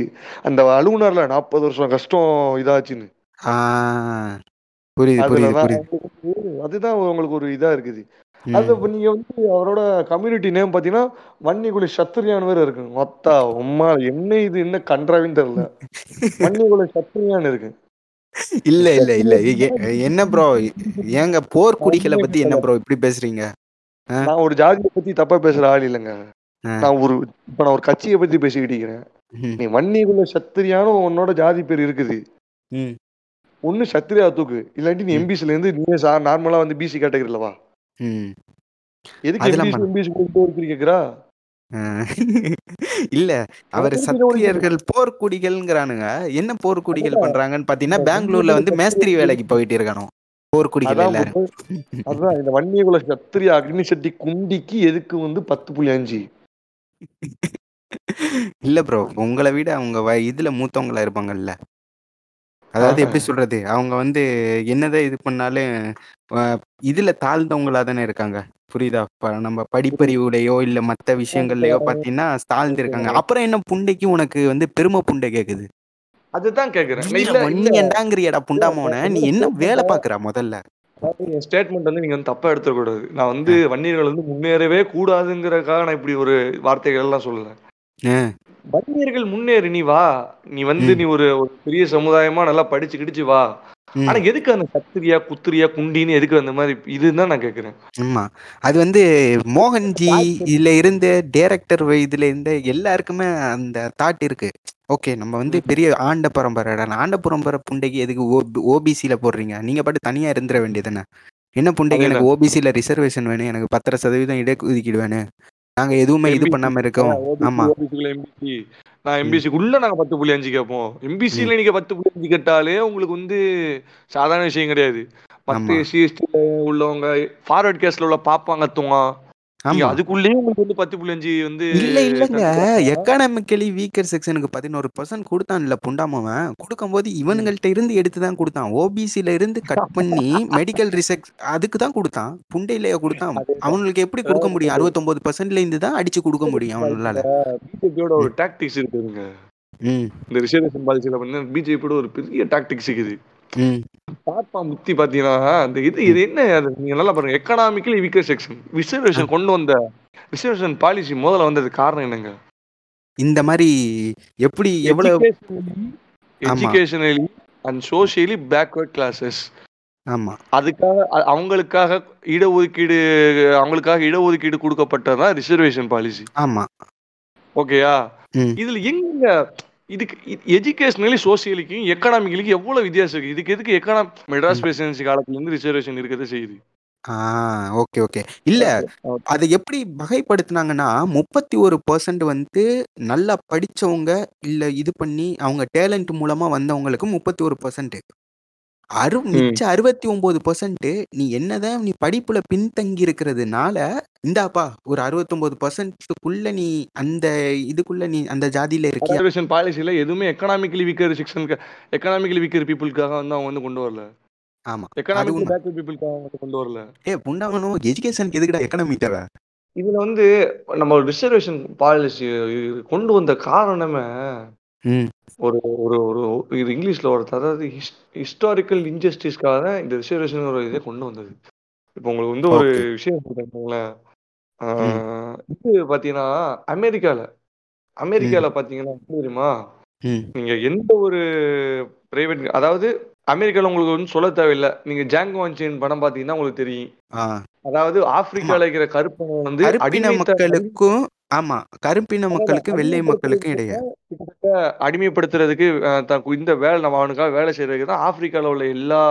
அந்த அலுவலர்ல நாற்பது வருஷம் கஷ்டம் இதாச்சுன்னு. புரியுது புரியுது அதுலதான் புரியுது. அவங்களுக்கு வந்து அதுதான் அவங்களுக்கு ஒரு இதா இருக்குது. ம். அது இப்ப நீங்க வந்து அவரோட கம்யூனிட்டி நேம் பாத்தீங்கன்னா வன்னிகுல சத்திரியான் வேற இருக்கு. மொத்தா உம்மா என்ன இது என்ன கன்றாவின்னு தெரியல. வன்னிகுல சத்திரியான் இருக்கு. இல்ல இல்ல இல்ல. எ- என்ன ப்ரோ ஏங்க போர்க்குடிகளை வன்னிய பத்தி என்ன ப்ரோ இப்படி பேசுறீங்க? ஆ? நான் ஒரு ஜாதியை பத்தி தப்பா பேசுற ஆள் இல்லைங்க. ஆ. நான் ஒரு இப்ப நான் ஒரு கட்சியை பத்தி பேசிக்கிட்டு இருக்கிறேன். ம், நீ வன்னிகுல சத்திரியான்னு உன்னோட ஜாதி பேர் இருக்குது. ம், ஒண்ணு சத்திரியா தூக்கு. இல்லாட்டி நீ எம்பிசில இருந்து நீ நார்மலா வந்து பிசி கேட்டகரியில வா. எதுக்கு எம்பிசி எம்பிசி கொடுத்து கேக்குறா? ஆ. இல்ல அவர் சத்திரியர்கள் போர்க்குடிகள்ங்கிறானுங்க என்ன போர்க்குடிகள் பண்றாங்கன்னு பாத்தீங்கன்னா பெங்களூர்ல வந்து மேஸ்திரி வேலைக்கு போயிட்டு இருக்கானோ. போர்க்குடிகள் அதான் இந்த வன்னியகுல சத்திரிய அக்னி சட்டி குண்டிக்கு எதுக்கு வந்து பத்து புள்ளி அஞ்சு? இல்ல ப்ரோ உங்களை விட அவங்க இதுல மூத்தவங்களா இருப்பாங்கல்ல. அதாவது எப்படி சொல்றது? அவங்க வந்து என்னதான் இது பண்ணாலும் இதுல தாழ்ந்தவங்களா தானே இருக்காங்க. புரியுதா? ப- நம்ம படிப்பறிவுலையோ இல்ல மத்த விஷயங்கள்லயோ பாத்தீங்கன்னா தாழ்ந்து இருக்காங்க அப்புறம் என்ன புண்டைக்கு உனக்கு வந்து பெருமை புண்டை கேக்குது? அதுதான் கேக்குறேன். இல்ல இல்ல இல்ல. புண்டாமோன நீ என்ன வேலை பாக்குற முதல்ல? அதாவது என் ஸ்டேட்மெண்ட் வந்து நீங்க வந்து தப்பா எடுத்துக்கூடாது நான் வந்து வன்னியர்கள் வந்து முன்னேறவே கூடாதுங்கிறதுக்காக நான் இப்படி ஒரு வார்த்தைகள் எல்லாம் சொல்லல ஆ, வன்னியர்கள் முன்னேறி நீ வா. நீ வந்து நீ ஒரு ஒரு பெரிய சமுதாயமா நல்லா படிச்சு கிடிச்சு வா. ஆனா எதுக்கு அந்த சத்திரியா குத்திரியா குண்டின்னு எதுக்கு அந்த மாதிரி இதுதான் நான் கேக்குறேன். ஆமா. அது வந்து மோகன்ஜி இதுல இருந்து டைரக்டர் இதுல இருந்து எல்லாருக்குமே அந்த தாட் இருக்கு. ஓகே நம்ம வந்து பெரிய ஆண்ட பரம்பரை ஆண்ட பரம்பரை புண்டைக்கு எதுக்கு ஓபிசியில போடுறீங்க? நீங்க பாட்டு தனியா இருந்துட வேண்டியதுதானே? என்ன புண்டைக்கு எனக்கு ஓபிசியில ரிசர்வேஷன் வேணும்? எனக்கு பத்தரை சதவீதம் இடஒதுக்கீடு வேணும். நாங்க எதுவுமே இது பண்ணாம இருக்கோம். ஆமா. நான் எம்பிசிக்குள்ள நாங்க பத்து புள்ளி அஞ்சு கேட்போம். எம்பிசில நீங்க பத்து புள்ளி அஞ்சு கேட்டாலே உங்களுக்கு வந்து சாதாரண விஷயம் கிடையாது. மத்த ஆமா. எஸ்சி எஸ்டில உள்ளவங்க ஃபார்வர்ட் கேஸ்ல உள்ள பாப்பாங்க தூங்க நீங்க ஆமா. அதுக்குள்ளேயே உங்களுக்கு வந்து பத்து புள்ளி அஞ்சு வந்து இல்ல இல்லங்க. தந்துருவாங்க. எக்கானமிக்கலி வீக்கர் செக்ஷனுக்கு பதினோரு பர்சன்ட் கொடுத்தான்ல புண்டாமவன். கொடுக்கும்போது இவனுங்கள்ட்ட இருந்து எடுத்து தான் கொடுத்தான். ஓபிசில இருந்து கட் பண்ணி மெடிக்கல் ரிசர்ச் அதுக்கு தான் கொடுத்தான். புண்டையிலேயே கொடுத்தான். அதேதான். எப்படி கொடுக்க முடியும்? இருந்து தான் அடிச்சு கொடுக்க முடியும் பிஜேபியோட ஒரு டாக்டிக்ஸ் இருக்குதுங்க. ம். இந்த ரிசர்வேஷன் பாலிசியில பண்ண பிஜேபியோட ஒரு பெரிய டாக்டிக்ஸ் இருக்குது. ம். பாப்பா முத்தி பாத்தீங்கன்னா அந்த இது இது என்ன? அது நீங்க நல்லா பாருங்க. எக்கனாமிக்கலி வீக்கர் செக்ஷன் ரிசர்வேஷன் கொண்டு வந்த ரிசர்வேஷன் பாலிசி முதல்ல வந்தது காரணம் என்னங்க? இந்த மாதிரி எப்படி எவ்வளவு. Educationally and socially backward classes ஆமா. அதுக்காக அவங்களுக்காக இடஒதுக்கீடு அவங்களுக்காக இடஒதுக்கீடு கொடுக்கப்பட்டதுதான் ரிசர்வேஷன் பாலிசி ஆமா. ஓகேயா. இதுல எங்க இதுக்கு எஜுகேஷனலி சோசியலிக்கும் எக்கனாமிக்கலிக்கும் எவ்வளவு வித்தியாசம் இருக்கு? இதுக்கு எதுக்கு எக்கனாமி மெட்ராஸ் பிரசிடென்சி காலத்துல இருந்து ரிசர்வேஷன் இருக்கிறது செய்யுது? Okay okay. இல்ல அதை எப்படி வகைப்படுத்துனாங்கன்னா முப்பத்தி ஒரு பர்சன்ட் வந்து நல்லா படிச்சவங்க இல்ல இது பண்ணி அவங்க டேலண்ட் மூலமா வந்தவங்களுக்கு முப்பத்தி ஒரு பர்சன்ட் அறு மிச்ச ஒன்பது பர்சன்ட் நீ என்னதான் நீ படிப்புல பின்தங்கி இருக்கிறதுனால இந்தாப்பா ஒரு அறுபத்தொன்பது பர்சன்ட்டுக்குள்ள நீ அந்த இதுக்குள்ள நீ அந்த ஜாதியில இருக்கியா? ரிசர்வேஷன் பாலிசில எதுவுமே எக்கனாமிக்கலி வீக்கர் செக்ஷனுக்கு எக்கனாமிக்கலி வீக்கர் பீப்புளுக்காக வந்து அவங்க வந்து கொண்டு வரல. ஆமா அது எக்கனாமிக்கலி உண்மை. பேக்வர்ட் பீப்புளுக்காக வந்து கொண்டு வரல. ஏ புண்டாகணும் எஜுகேஷனுக்கு எதுக்குடா எக்கனாமி தேவை? இதுல வந்து நம்ம ரிசர்வேஷன் பாலிசி கொண்டு வந்த காரணமே ம். ஒரு ஒரு ஒரு இது இங்கிலீஷ்ல ஒரு அதாவது ஹிஸ்டாரிக்கல் இன்ஜஸ்டிஸ்க்காக தான் இந்த ரிசர்வேஷன் ஒரு இதை கொண்டு வந்தது. இப்போ உங்களுக்கு வந்து ஒரு விஷயம் சொல்றேன் ம். இது ம் அமெரிக்கால. பாத்தீங்கன்னா என்ன தெரியுமா? ம். நீங்க எந்த ஒரு பிரைவேட் அதாவது அமெரிக்கால உங்களுக்கு வந்து சொல்ல தேவையில்லை. நீங்க ஜாங்கோ அன்சேன் படம் பாத்தீங்கன்னா உங்களுக்கு தெரியும். அதாவது ஆமா. ஆப்பிரிக்கால இருக்கிற கருப்பனை வந்து கருப்பின அடிமைத்த அடி மக்களுக்கும் ஆமா. கருப்பின அதாவது மக்களுக்கும் வெள்ளை மக்களுக்கும் அடிமைப்படுத்துறதுக்கு இடையே. கிட்டத்தட்ட அடிமைப்படுத்துறதுக்கு அஹ், இந்த வேலை நம்ம அவனுக்காக வேலை செய்யறதுக்கு தான் ஆப்பிரிக்கால உள்ள எல்லா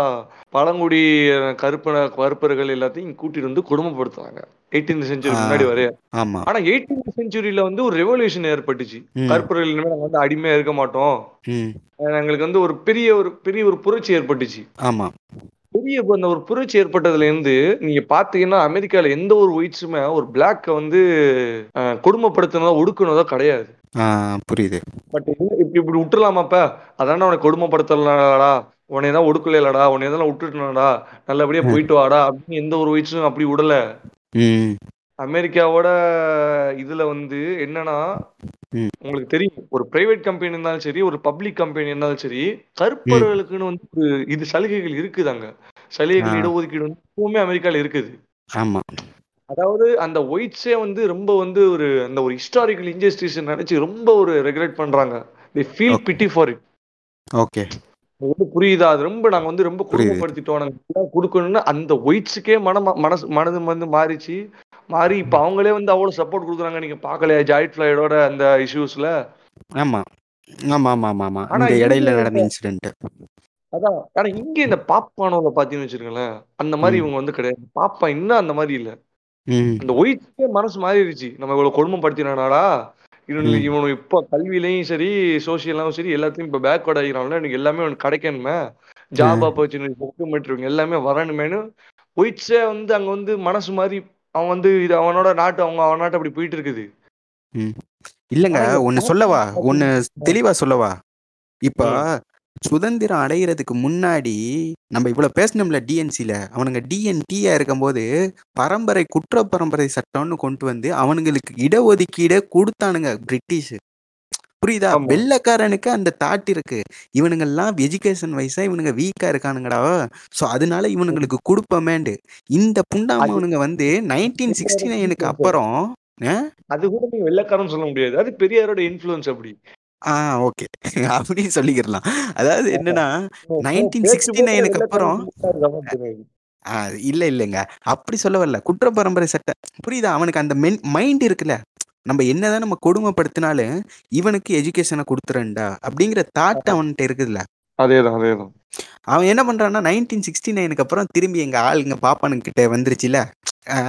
பழங்குடி அஹ், கருப்பின கருப்பர்கள் எல்லாத்தையும் கூட்டிட்டு வந்து கொடுமைப்படுத்துறாங்க. எயிட்டீன்த் ஆ செஞ்சுரி முன்னாடி வரைய. ஆமா. ஆனா எயிட்டீன்த் செஞ்சுரியில வந்து ஒரு ரெவல்யூஷன் ஏற்பட்டுச்சு. ம். கருப்பர்கள் இனிமே நாங்க வந்து அடிமையா இருக்க மாட்டோம். ம். அஹ், எங்களுக்கு வந்து ஒரு பெரிய ஒரு பெரிய ஒரு புரட்சி ஏற்பட்டுச்சு. ஆமா. பெரிய அந்த ஒரு புரட்சி ஏற்பட்டதுல இருந்து நீங்க பாத்தீங்கன்னா அமெரிக்கால எந்த ஒரு ஒயிட்ஸுமே ஒரு பிளாக்க வந்து கொடுமைப்படுத்தினதோ ஒடுக்குனதோ கிடையாது. புரியுது. பட் இப்படி இப்படி விட்டுலாமாப்ப அதானே உனக்கு கொடுமைப்படுத்தலாடா உன்னை தான் ஒடுக்கலடா உன்னை தான் விட்டுட்டனடா நல்லபடியா போயிட்டு வாடா அப்படின்னு எந்த ஒரு ஒயிட்ஸும் அப்படி விடல. அமெரிக்காவோட இதுல வந்து என்னன்னா உங்களுக்கு தெரியும் ஒரு பிரைவேட் கம்பெனி இருந்தாலும் சரி ஒரு பப்ளிக் கம்பெனி இருந்தாலும் சரி கருப்பர்களுக்குன்னு வந்து ஒரு இது சலுகைகள் இருக்குதாங்க ஆ சலுகைகள் இடஒதுக்கீடு வந்து எப்பவுமே அமெரிக்கால இருக்குது. ஆமா. அதாவது அந்த ஒயிட்ஸே வந்து ரொம்ப வந்து ஒரு அந்த ஒரு ஹிஸ்டாரிக்கல் இன்ஜஸ்டிஸ் நினைச்சு ரொம்ப ஒரு ரெகுலேட் பண்றாங்க. The feel pity for it okay வந்து புரியுதா? அது ரொம்ப நாங்க வந்து ரொம்ப நாங்க இதெல்லாம் கொடுக்கணும்னு அந்த ஒயிட்ஸுக்கே மனம் மனசு மனது வந்து மாறிச்சு. மாறி இப்ப அவங்களே வந்து அவ்வளவு சப்போர்ட் கொடுக்குறாங்க. நீங்க பாக்கலையா ஜாயிட் ஃபிளைடோட அந்த இஷ்யூஸ்ல ஆமா. ஆமா ஆமா ஆமா ஆமா. இந்த இங்க இடையில நடந்த இன்சிடென்ட் அதான். ஆனா இங்க இந்த பாப்கார்னோல பாத்தீங்கன்னு வச்சுக்கோங்களேன் அந்த மாதிரி இவங்க வந்து கிடையாது. பாப்பா இன்னும் அந்த மாதிரி இல்ல. ம். அந்த ஒயிட்ஸே மனசு மாறிடுச்சு. நம்ம இவ்வளவு கொடுமைப்படுத்தினாடா இவனு இவனு இப்ப கல்வியிலையும் சரி சோசியலாவும் சரி எல்லாத்தையும் இப்ப பேக்வர்ட் ஆகிறான்ல எனக்கு எல்லாமே அவனுக்கு கிடைக்கணுமே. ஜாப் ஆப்பர்ச்சுனிட்டி எல்லாமே வரணுமேனு ஒயிட்ஸே வந்து அங்க வந்து மனசு மாதிரி அவன் வந்து இது அவனோட நாட்டு அவங்க அவன் நாட்டு அப்படி போயிட்டு இருக்குது ம். இல்லைங்க ஒன்று சொல்லவா? ஒன்று தெளிவாக சொல்லவா? இப்போ சுதந்திரம் அடையிறதுக்கு முன்னாடி நம்ம இவ்வளோ பேசணும்ல டிஎன்சியில் அவனுங்க டிஎன்டியாக இருக்கும்போது பரம்பரை குற்ற பரம்பரை சட்டம்னு கொண்டு வந்து அவனுங்களுக்கு இடஒதுக்கீடே கொடுத்தானுங்க பிரிட்டிஷ். புரியுதா? வெள்ளைக்காரனுக்கு அந்த தாட் இருக்கு. இவனுங்கெல்லாம் எஜுகேஷன் வைஸா இவனுங்க வீக்கா இருக்கானுங்கடா. ஸோ அதனால இவனுங்களுக்கு கொடுப்பமேண்டு. இந்த புண்டாமவனுங்க வந்து நைன்டீன் சிக்ஸ்டி நைனுக்கு அப்புறம்? அது கூட நீங்க வெள்ளைக்காரன் சொல்ல முடியாது. அது பெரியாரோட இன்ஃபுளுன்ஸ் அப்படி. ஆ ஓகே. அப்படி சொல்லிக்கிறலாம் அதாவது என்னன்னா நைன்டீன் சிக்ஸ்டி நைனுக்கு அப்புறம் இல்ல இல்லைங்க. அப்படி சொல்ல வரல. குற்ற பரம்பரை சட்டை. புரியுதா? அவனுக்கு அந்த மென் மைண்ட் இருக்குல்ல. நம்ம என்னதான் நம்ம கொடுமைப்படுத்தினாலும் இவனுக்கு எஜுகேஷனை கொடுத்துறேன்டா அப்படிங்கிற தாட் அவன்கிட்ட இருக்குதுல்ல அதேதான் அதேதான் அவன் என்ன பண்றான்னா நைன்டீன் சிக்ஸ்டி நைனுக்கு அப்புறம் திரும்பி எங்க ஆளுங்க பாப்பானுங்கிட்ட வந்துருச்சுல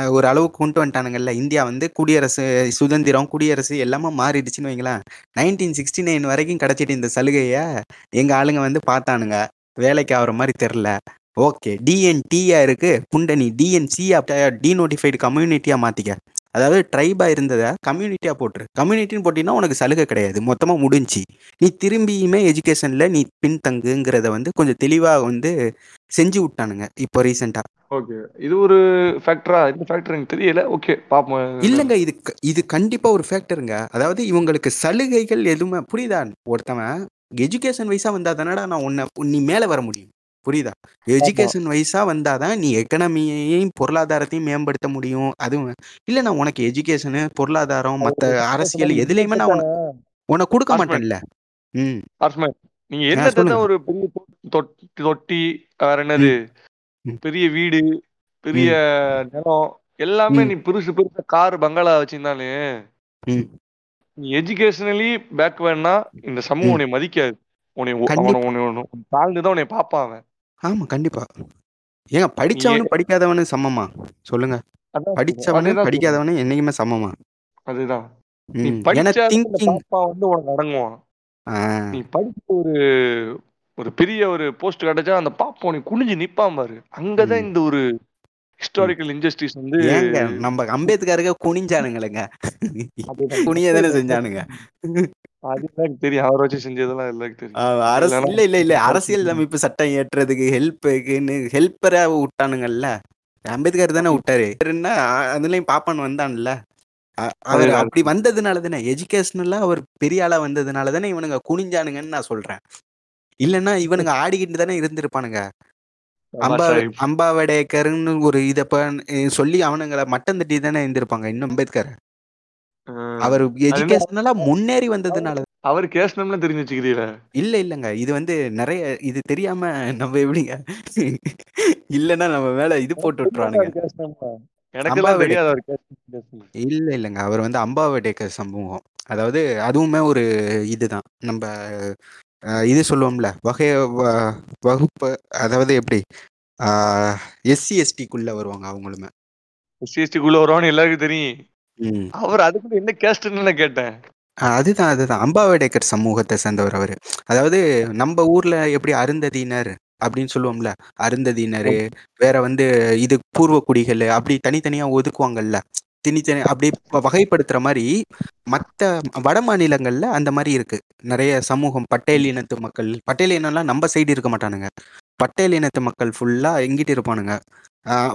ஒரு அளவுக்கு கொண்டு வந்துட்டானுங்கல்ல இந்தியா வந்து குடியரசு சுதந்திரம் குடியரசு எல்லாமே மாறிடுச்சுன்னு வைங்களேன் நைன்டீன் சிக்ஸ்டி நைன் வரைக்கும் கிடைச்சிட்டு இந்த சலுகையை எங்க ஆளுங்க வந்து பார்த்தானுங்க வேலைக்கு ஆகிற மாதிரி தெரில ஓகே டிஎன்டியா இருக்கு புண்டனி டிஎன்சியா டீநோட்டிஃபைடு கம்யூனிட்டியா மாத்திக்க அதாவது ட்ரைபா இருந்ததை கம்யூனிட்டியா போட்டுரு. கம்யூனிட்டின்னு போட்டினா உனக்கு சலுகை கிடையாது. மொத்தமா முடிஞ்சு. நீ திரும்பியுமே எஜுகேஷன்ல நீ பின்தங்குங்கிறத வந்து கொஞ்சம் தெளிவா வந்து செஞ்சு விட்டானுங்க இப்போ ரீசெண்டா ஓகே இது ஒரு ஃபேக்டரா இந்த ஃபேக்டர் எனக்கு தெரியல. ஓகே பாப்போம். இல்லைங்க இது இது கண்டிப்பா ஒரு ஃபேக்டருங்க அதாவது இவங்களுக்கு சலுகைகள் எதுவுமே புரியுதா? ஒருத்தவன் எஜுகேஷன் வைஸா வந்தா தானடா நான் உன்னை நீ மேல வர முடியும். புரியுதா? எஜுகேஷன் வைஸா வந்தாதான் நீ எக்கனாமியையும் பொருளாதாரத்தையும் மேம்படுத்த முடியும். அதுவும் இல்ல நான் உனக்கு எஜுகேஷனு பொருளாதாரம் மத்த அரசியல் எதுலையுமே நான் உன உனக்கு கொடுக்க மாட்டேன்ல. ம். நீங்க. தான் ஒரு பெரிய தொட்டி வேற என்னது. பெரிய வீடு பெரிய நிலம் எல்லாமே. நீ பெருசு பெருசு கார் பங்களா வச்சிருந்தாலே. நீ எஜுகேஷனலி பேக்வேர்ட்னா இந்த சமூகம். உன்னை மதிக்காது. உன்னை தாழ்ந்துதான் உன்னை பார்ப்பான் அவன். ஆமா கண்டிப்பா. ஏங்க படிச்சவனும் படிக்காதவனும் சமமா? சொல்லுங்க. அதான் படிச்சவனு அதுதான் படிக்காதவனு என்னைக்குமே சமமா? அதுதான். நீ ம். ஏன்னா படிச்சா இந்த திங்கிங் பாப்பா வந்து உனக்கு அடங்குவான். நீ படிச்ச ஒரு ஒரு பெரிய ஒரு போஸ்ட் கிடைச்சா அந்த பாப்பா உனக்கு குனிஞ்சு நிப்பான் பாரு. அங்கதான் ம். இந்த ஒரு ஹிஸ்டாரிக்கல் இன்ஜஸ்டிஸ் வந்து ஏங்க நம்ம அம்பேத்கருக்க குனிஞ்சானுங்களேங்க. அதுதான். குனிய தானே செஞ்சானுங்க. தெரியும். அவரை வச்சு செஞ்சதெல்லாம் எல்லாருக்கும் தெரியும். ஆ, அரசு இல்லைன்னா- இல்ல இல்ல இல்ல. அரசியல் அமைப்பு சட்டம் ஏற்றுறதுக்கு ஹெல்ப்புக்குன்னு ஹெல்ப்பரா விட்டானுங்கல்ல அம்பேத்கர் தானே விட்டாரு. அதுலயும் பாப்பான் வந்தான்ல. அவர். அப்படி வந்ததுனால தானே எஜுகேஷனலா அவர் பெரிய ஆளா வந்ததுனால தானே இவனுங்க குனிஞ்சானுங்கன்னு நான் சொல்றேன். இல்லைன்னா இவனுங்க ஆடிக்கிட்டு தானே இருந்திருப்பானுங்க. அம்பா. அம்பாவடேக்கர்னு ஒரு இத சொல்லி அவனுங்களை மட்டம் தட்டி தானே இருந்திருப்பாங்க இன்னும் அம்பேத்கர். அவர் எஜுகேஷனலா முன்னேறி வந்ததுனால அவர் கேஸ்னம்லாம் தெரிஞ்சு வச்சுக்கிறீல இல்ல இல்லங்க. இது வந்து நிறைய இது தெரியாம நம்ம எப்படிங்க? இல்லைன்னா நம்ம மேல இது போட்டு கேஸ்னம் இல்ல இல்லைங்க. அவர் வந்து அம்பாவடேக்கர் சமூகம். அதாவது அதுவுமே ஒரு இதுதான். நம்ம இது சொல்லுவோம்ல. வகை வகுப்பு அதாவது எப்படி? எஸ்சி எஸ்டிக்குள்ள வருவாங்க அவங்களுமே. சிஎஸ்டிக்குள்ள வருவான்னு எல்லாருக்கும் தெரியும். அவர் அதுக்குள்ள என்ன கேஸ்ட்னு கேட்டேன். அதுதான் அதுதான். அம்பாவடேக்கர் சமூகத்தை சேர்ந்தவர் அவர். அதாவது நம்ம ஊர்ல எப்படி அருந்ததியினர் அப்படின்னு சொல்லுவோம்ல அருந்ததியினர் வேற வந்து இது பூர்வ குடிகள் அப்படி தனித்தனியா ஒதுக்குவாங்கல்ல. தனித்தனி அப்படி வகைப்படுத்துற மாதிரி மற்ற வட மாநிலங்கள்ல அந்த மாதிரி இருக்கு. நிறைய சமூகம் பட்டேல் இனத்து மக்கள் பட்டேல் இனம்லாம் நம்ம சைடு இருக்க மாட்டானுங்க. பட்டேல் இனத்து மக்கள் ஃபுல்லா எங்கிட்டு இருப்பானுங்க.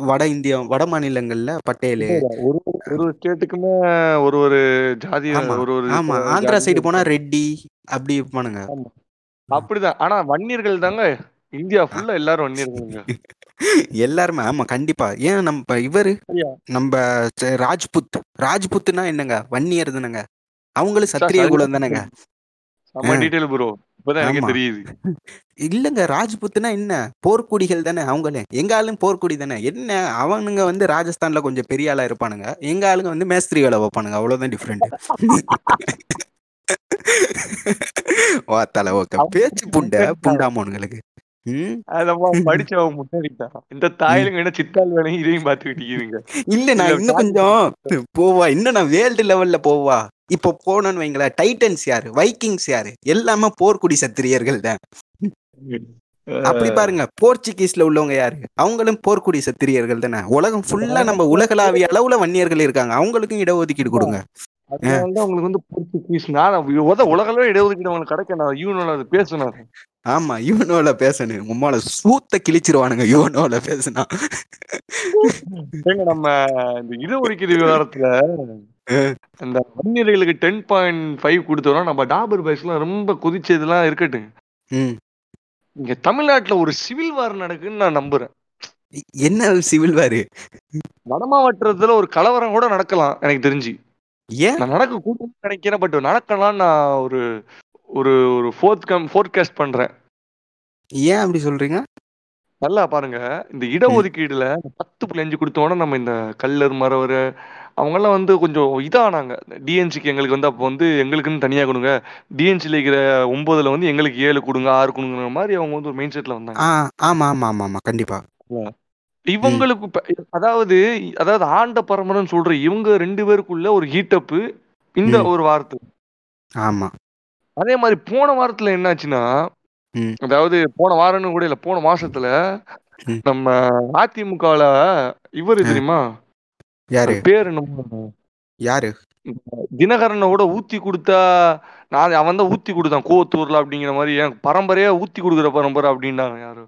வட இந்தியா வட மாநிலங்கள்ல பட்டேலு. ஒரு ஒரு ஸ்டேட்டுக்குமே ஒரு ஒரு ஜாதி ஒரு ஒரு ஆமா. ஆந்திரா சைடு போனா. ரெட்டி அப்படி இருப்பானுங்க. அப்படிதான். ஆனா வன்னியர்கள் தாங்க இந்தியா ஃபுல்லா எல்லாரும் வன்னியர்களுங்க. எல்லாருமே ஆமா கண்டிப்பா. ஏன் நம்ம இவரு? நம்ம ச- ராஜ்புத் ராஜ்புத்னா என்னங்க? வன்னியர் தானங்க அவங்களும் சத்திரிய. குலம் தானங்க? செம்ம டீடைல் ப்ரோ இப்பதான் ஆமா. எனக்கு தெரியுது. இல்லங்க ராஜ்புத்னா என்ன? போர்க்குடிகள் தானே அவங்களே. எங்க ஆளும் போர்க்குடி தானே? என்ன? அவனுங்க வந்து ராஜஸ்தான்ல கொஞ்சம் பெரிய ஆளா இருப்பானுங்க. எங்க ஆளுங்க வந்து மேஸ்திரி வேலை வைப்பானுங்க அவ்வளவுதான் டிஃப்ரெண்ட் வா தலை ஓகே பேச்சு புண்டை புண்டாமோனுங்களுக்கு. படிச்சவன் முன்னாடிட்டான் இந்த தாயிலுங்க என்ன சித்தால் வேலையும் இதையும் இருக்கீங்க இல்ல நான் இன்னும் கொஞ்சம் போவா. இன்னும் நான் வேர்ல்டு லெவல்ல போவா. இப்போ போனோன்னு வைங்களேன் டைட்டன்ஸ் யாரு? வைக்கிங்ஸ் யாரு? எல்லாமே போர்க்குடி சத்திரியர்கள் தான். அப்படி பாருங்க போர்ச்சுகீஸ்ல உள்ளவங்க யாரு? அவங்களும் போர்க்குடி சத்திரியர்கள் தானே. உலகம் ஃபுல்லா நம்ம உலகளாவிய அளவுல வன்னியர்கள் இருக்காங்க. அவங்களுக்கும் இடஒதுக்கீடு கொடுங்க. வந்து போர்ச்சுகீஸ் நான் உத உலகளவே இடஒதுக்கீடு உங்களுக்கு கிடைக்க நான் யூனோல அது பேசணும். ஆமா யூனோல பேசணும் உம்மால சூத்த கிழிச்சிருவானுங்க யூனோல பேசுனா. நம்ம இந்த இடஒதுக்கீடு விவகாரத்துல அந்த வன்னியர்களுக்கு டென் பாயிண்ட் ஃபைவ் கொடுத்தோம்னா நம்ம டாபர் பாய்ஸ்லாம் ரொம்ப கொதிச்சதெல்லாம் இருக்கட்டும். இங்க தமிழ்நாட்டுல ஒரு சிவில் வார் நடக்குன்னு நான் நம்புறேன். என்ன சிவில் வாரு? வடமாவட்டத்துல ஒரு கலவரம் கூட நடக்கலாம் எனக்கு தெரிஞ்சு. ஏன்? நடக்க கூட்டணும்னு நினைக்கிறேன் பட் நடக்கலாம் நான் ஒரு ஒரு ஒரு ஃபோர்த் கம் ஃபோர்காஸ்ட் பண்றேன். ஏன் அப்படி சொல்றீங்க? நல்லா பாருங்க. இந்த இடஒதுக்கீடுல பத்து புள்ளி அஞ்சு கொடுத்தோன்னா நம்ம இந்த கல்லர் மரவர் அவங்கெல்லாம் வந்து கொஞ்சம் இதானாங்க. டிஎன்சிக்கு எங்களுக்கு வந்து அப்போ வந்து எங்களுக்குன்னு தனியா கொடுங்க. டிஎன்சியில் இருக்கிற ஒன்பதுல வந்து எங்களுக்கு ஏழு கொடுங்க ஆறு கொடுங்கிற மாதிரி அவங்க வந்து ஒரு மைண்ட் செட்ல வந்தாங்க. ஆமா ஆமா ஆமா ஆமா கண்டிப்பா. இவங்களுக்கு அதாவது அதாவது ஆண்ட பரம்பரைன்னு சொல்ற இவங்க ரெண்டு பேருக்குள்ள ஒரு ஹீட்டப்பு இந்த. ஒரு வார்த்தை. ஆமா. அதே மாதிரி போன வாரத்துல என்னாச்சுன்னா. அதாவது போன வாரம்னு கூட இல்ல போன மாசத்துல. நம்ம அதிமுகல இவரு. தெரியுமா யாரு பேர் என்னமோ யாரு தினகரனை கூட ஊத்தி கொடுத்தா நான் அவன் தான் ஊத்தி கொடுத்தான் கோவத்தூர்ல அப்படிங்கிற மாதிரி என் பரம்பரையா ஊத்தி கொடுக்குற பரம்பரை அப்படின்னாங்க யாரு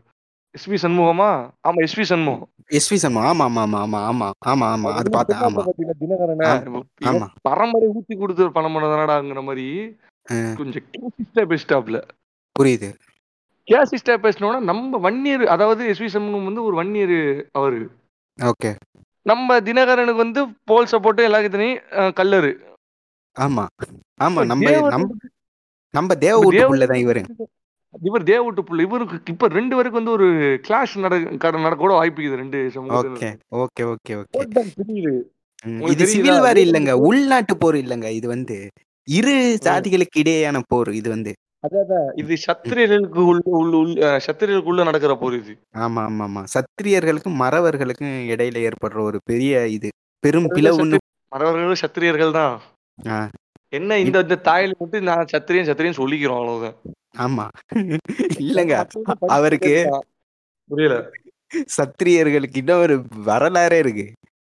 எஸ்பி சண்முகமா ஆமா எஸ்பி சண்முகம் எஸ்வி சர்மா ஆமா ஆமா ஆமா ஆமா ஆமா ஆமா ஆமா அது பார்த்தேன் ஆமா. பரம்பரை ஊத்தி கொடுத்து பரம்பரை தானடாங்கிற மாதிரி. கொஞ்சம் கிளிசிஸ்டா பெஸ்டாப்ல புரியுது. கேசிஸ்டா பேசினோம்னா நம்ம வன்னியர் அதாவது எஸ் வி சண்முகம் வந்து ஒரு வன்னியர் அவரு. ஓகே. நம்ம தினகரனுக்கு வந்து போல் சப்போர்ட் எல்லாத்துலயும் கல்லரு. ஆமா. ஆமா நம்ம நம்ம தேவ தான் இவரு. இவர் தேவட்டு புள்ள இவருக்கு இப்ப ரெண்டு பேருக்கு வந்து ஒரு கிளாஷ் நடக்க கூட வாய்ப்பு இருக்குது ரெண்டு ஓகே. Okay okay okay. இது சிவில் வார் இல்லைங்க. உள்நாட்டு போர் இல்லைங்க. இது வந்து இரு ம். ஜாதிகளுக்கு இடையேயான போர் இது வந்து. அதான் இது சத்திரியர்களுக்கு உள்ள உள்ள உள்ள அஹ், சத்திரியர்களுக்குள்ள நடக்கிற போர் இது. ஆமா ஆமா ஆமா. சத்திரியர்களுக்கும் மறவர்களுக்கும் இடையில ஏற்படுற ஒரு பெரிய இது. பெரும் பிளவுன்னு மறவர்களும் சத்திரியர்கள் தான். என்ன இந்த இந்த தாயில மட்டும் நான் சத்திரியன் சத்திரியன் சொல்லிக்கிறோம் அவ்வளவுதான். ஆமா. இல்லைங்க. அவருக்கு. புரியல. சத்திரியர்களுக்கு இன்னும் ஒரு வரலாறே இருக்கு.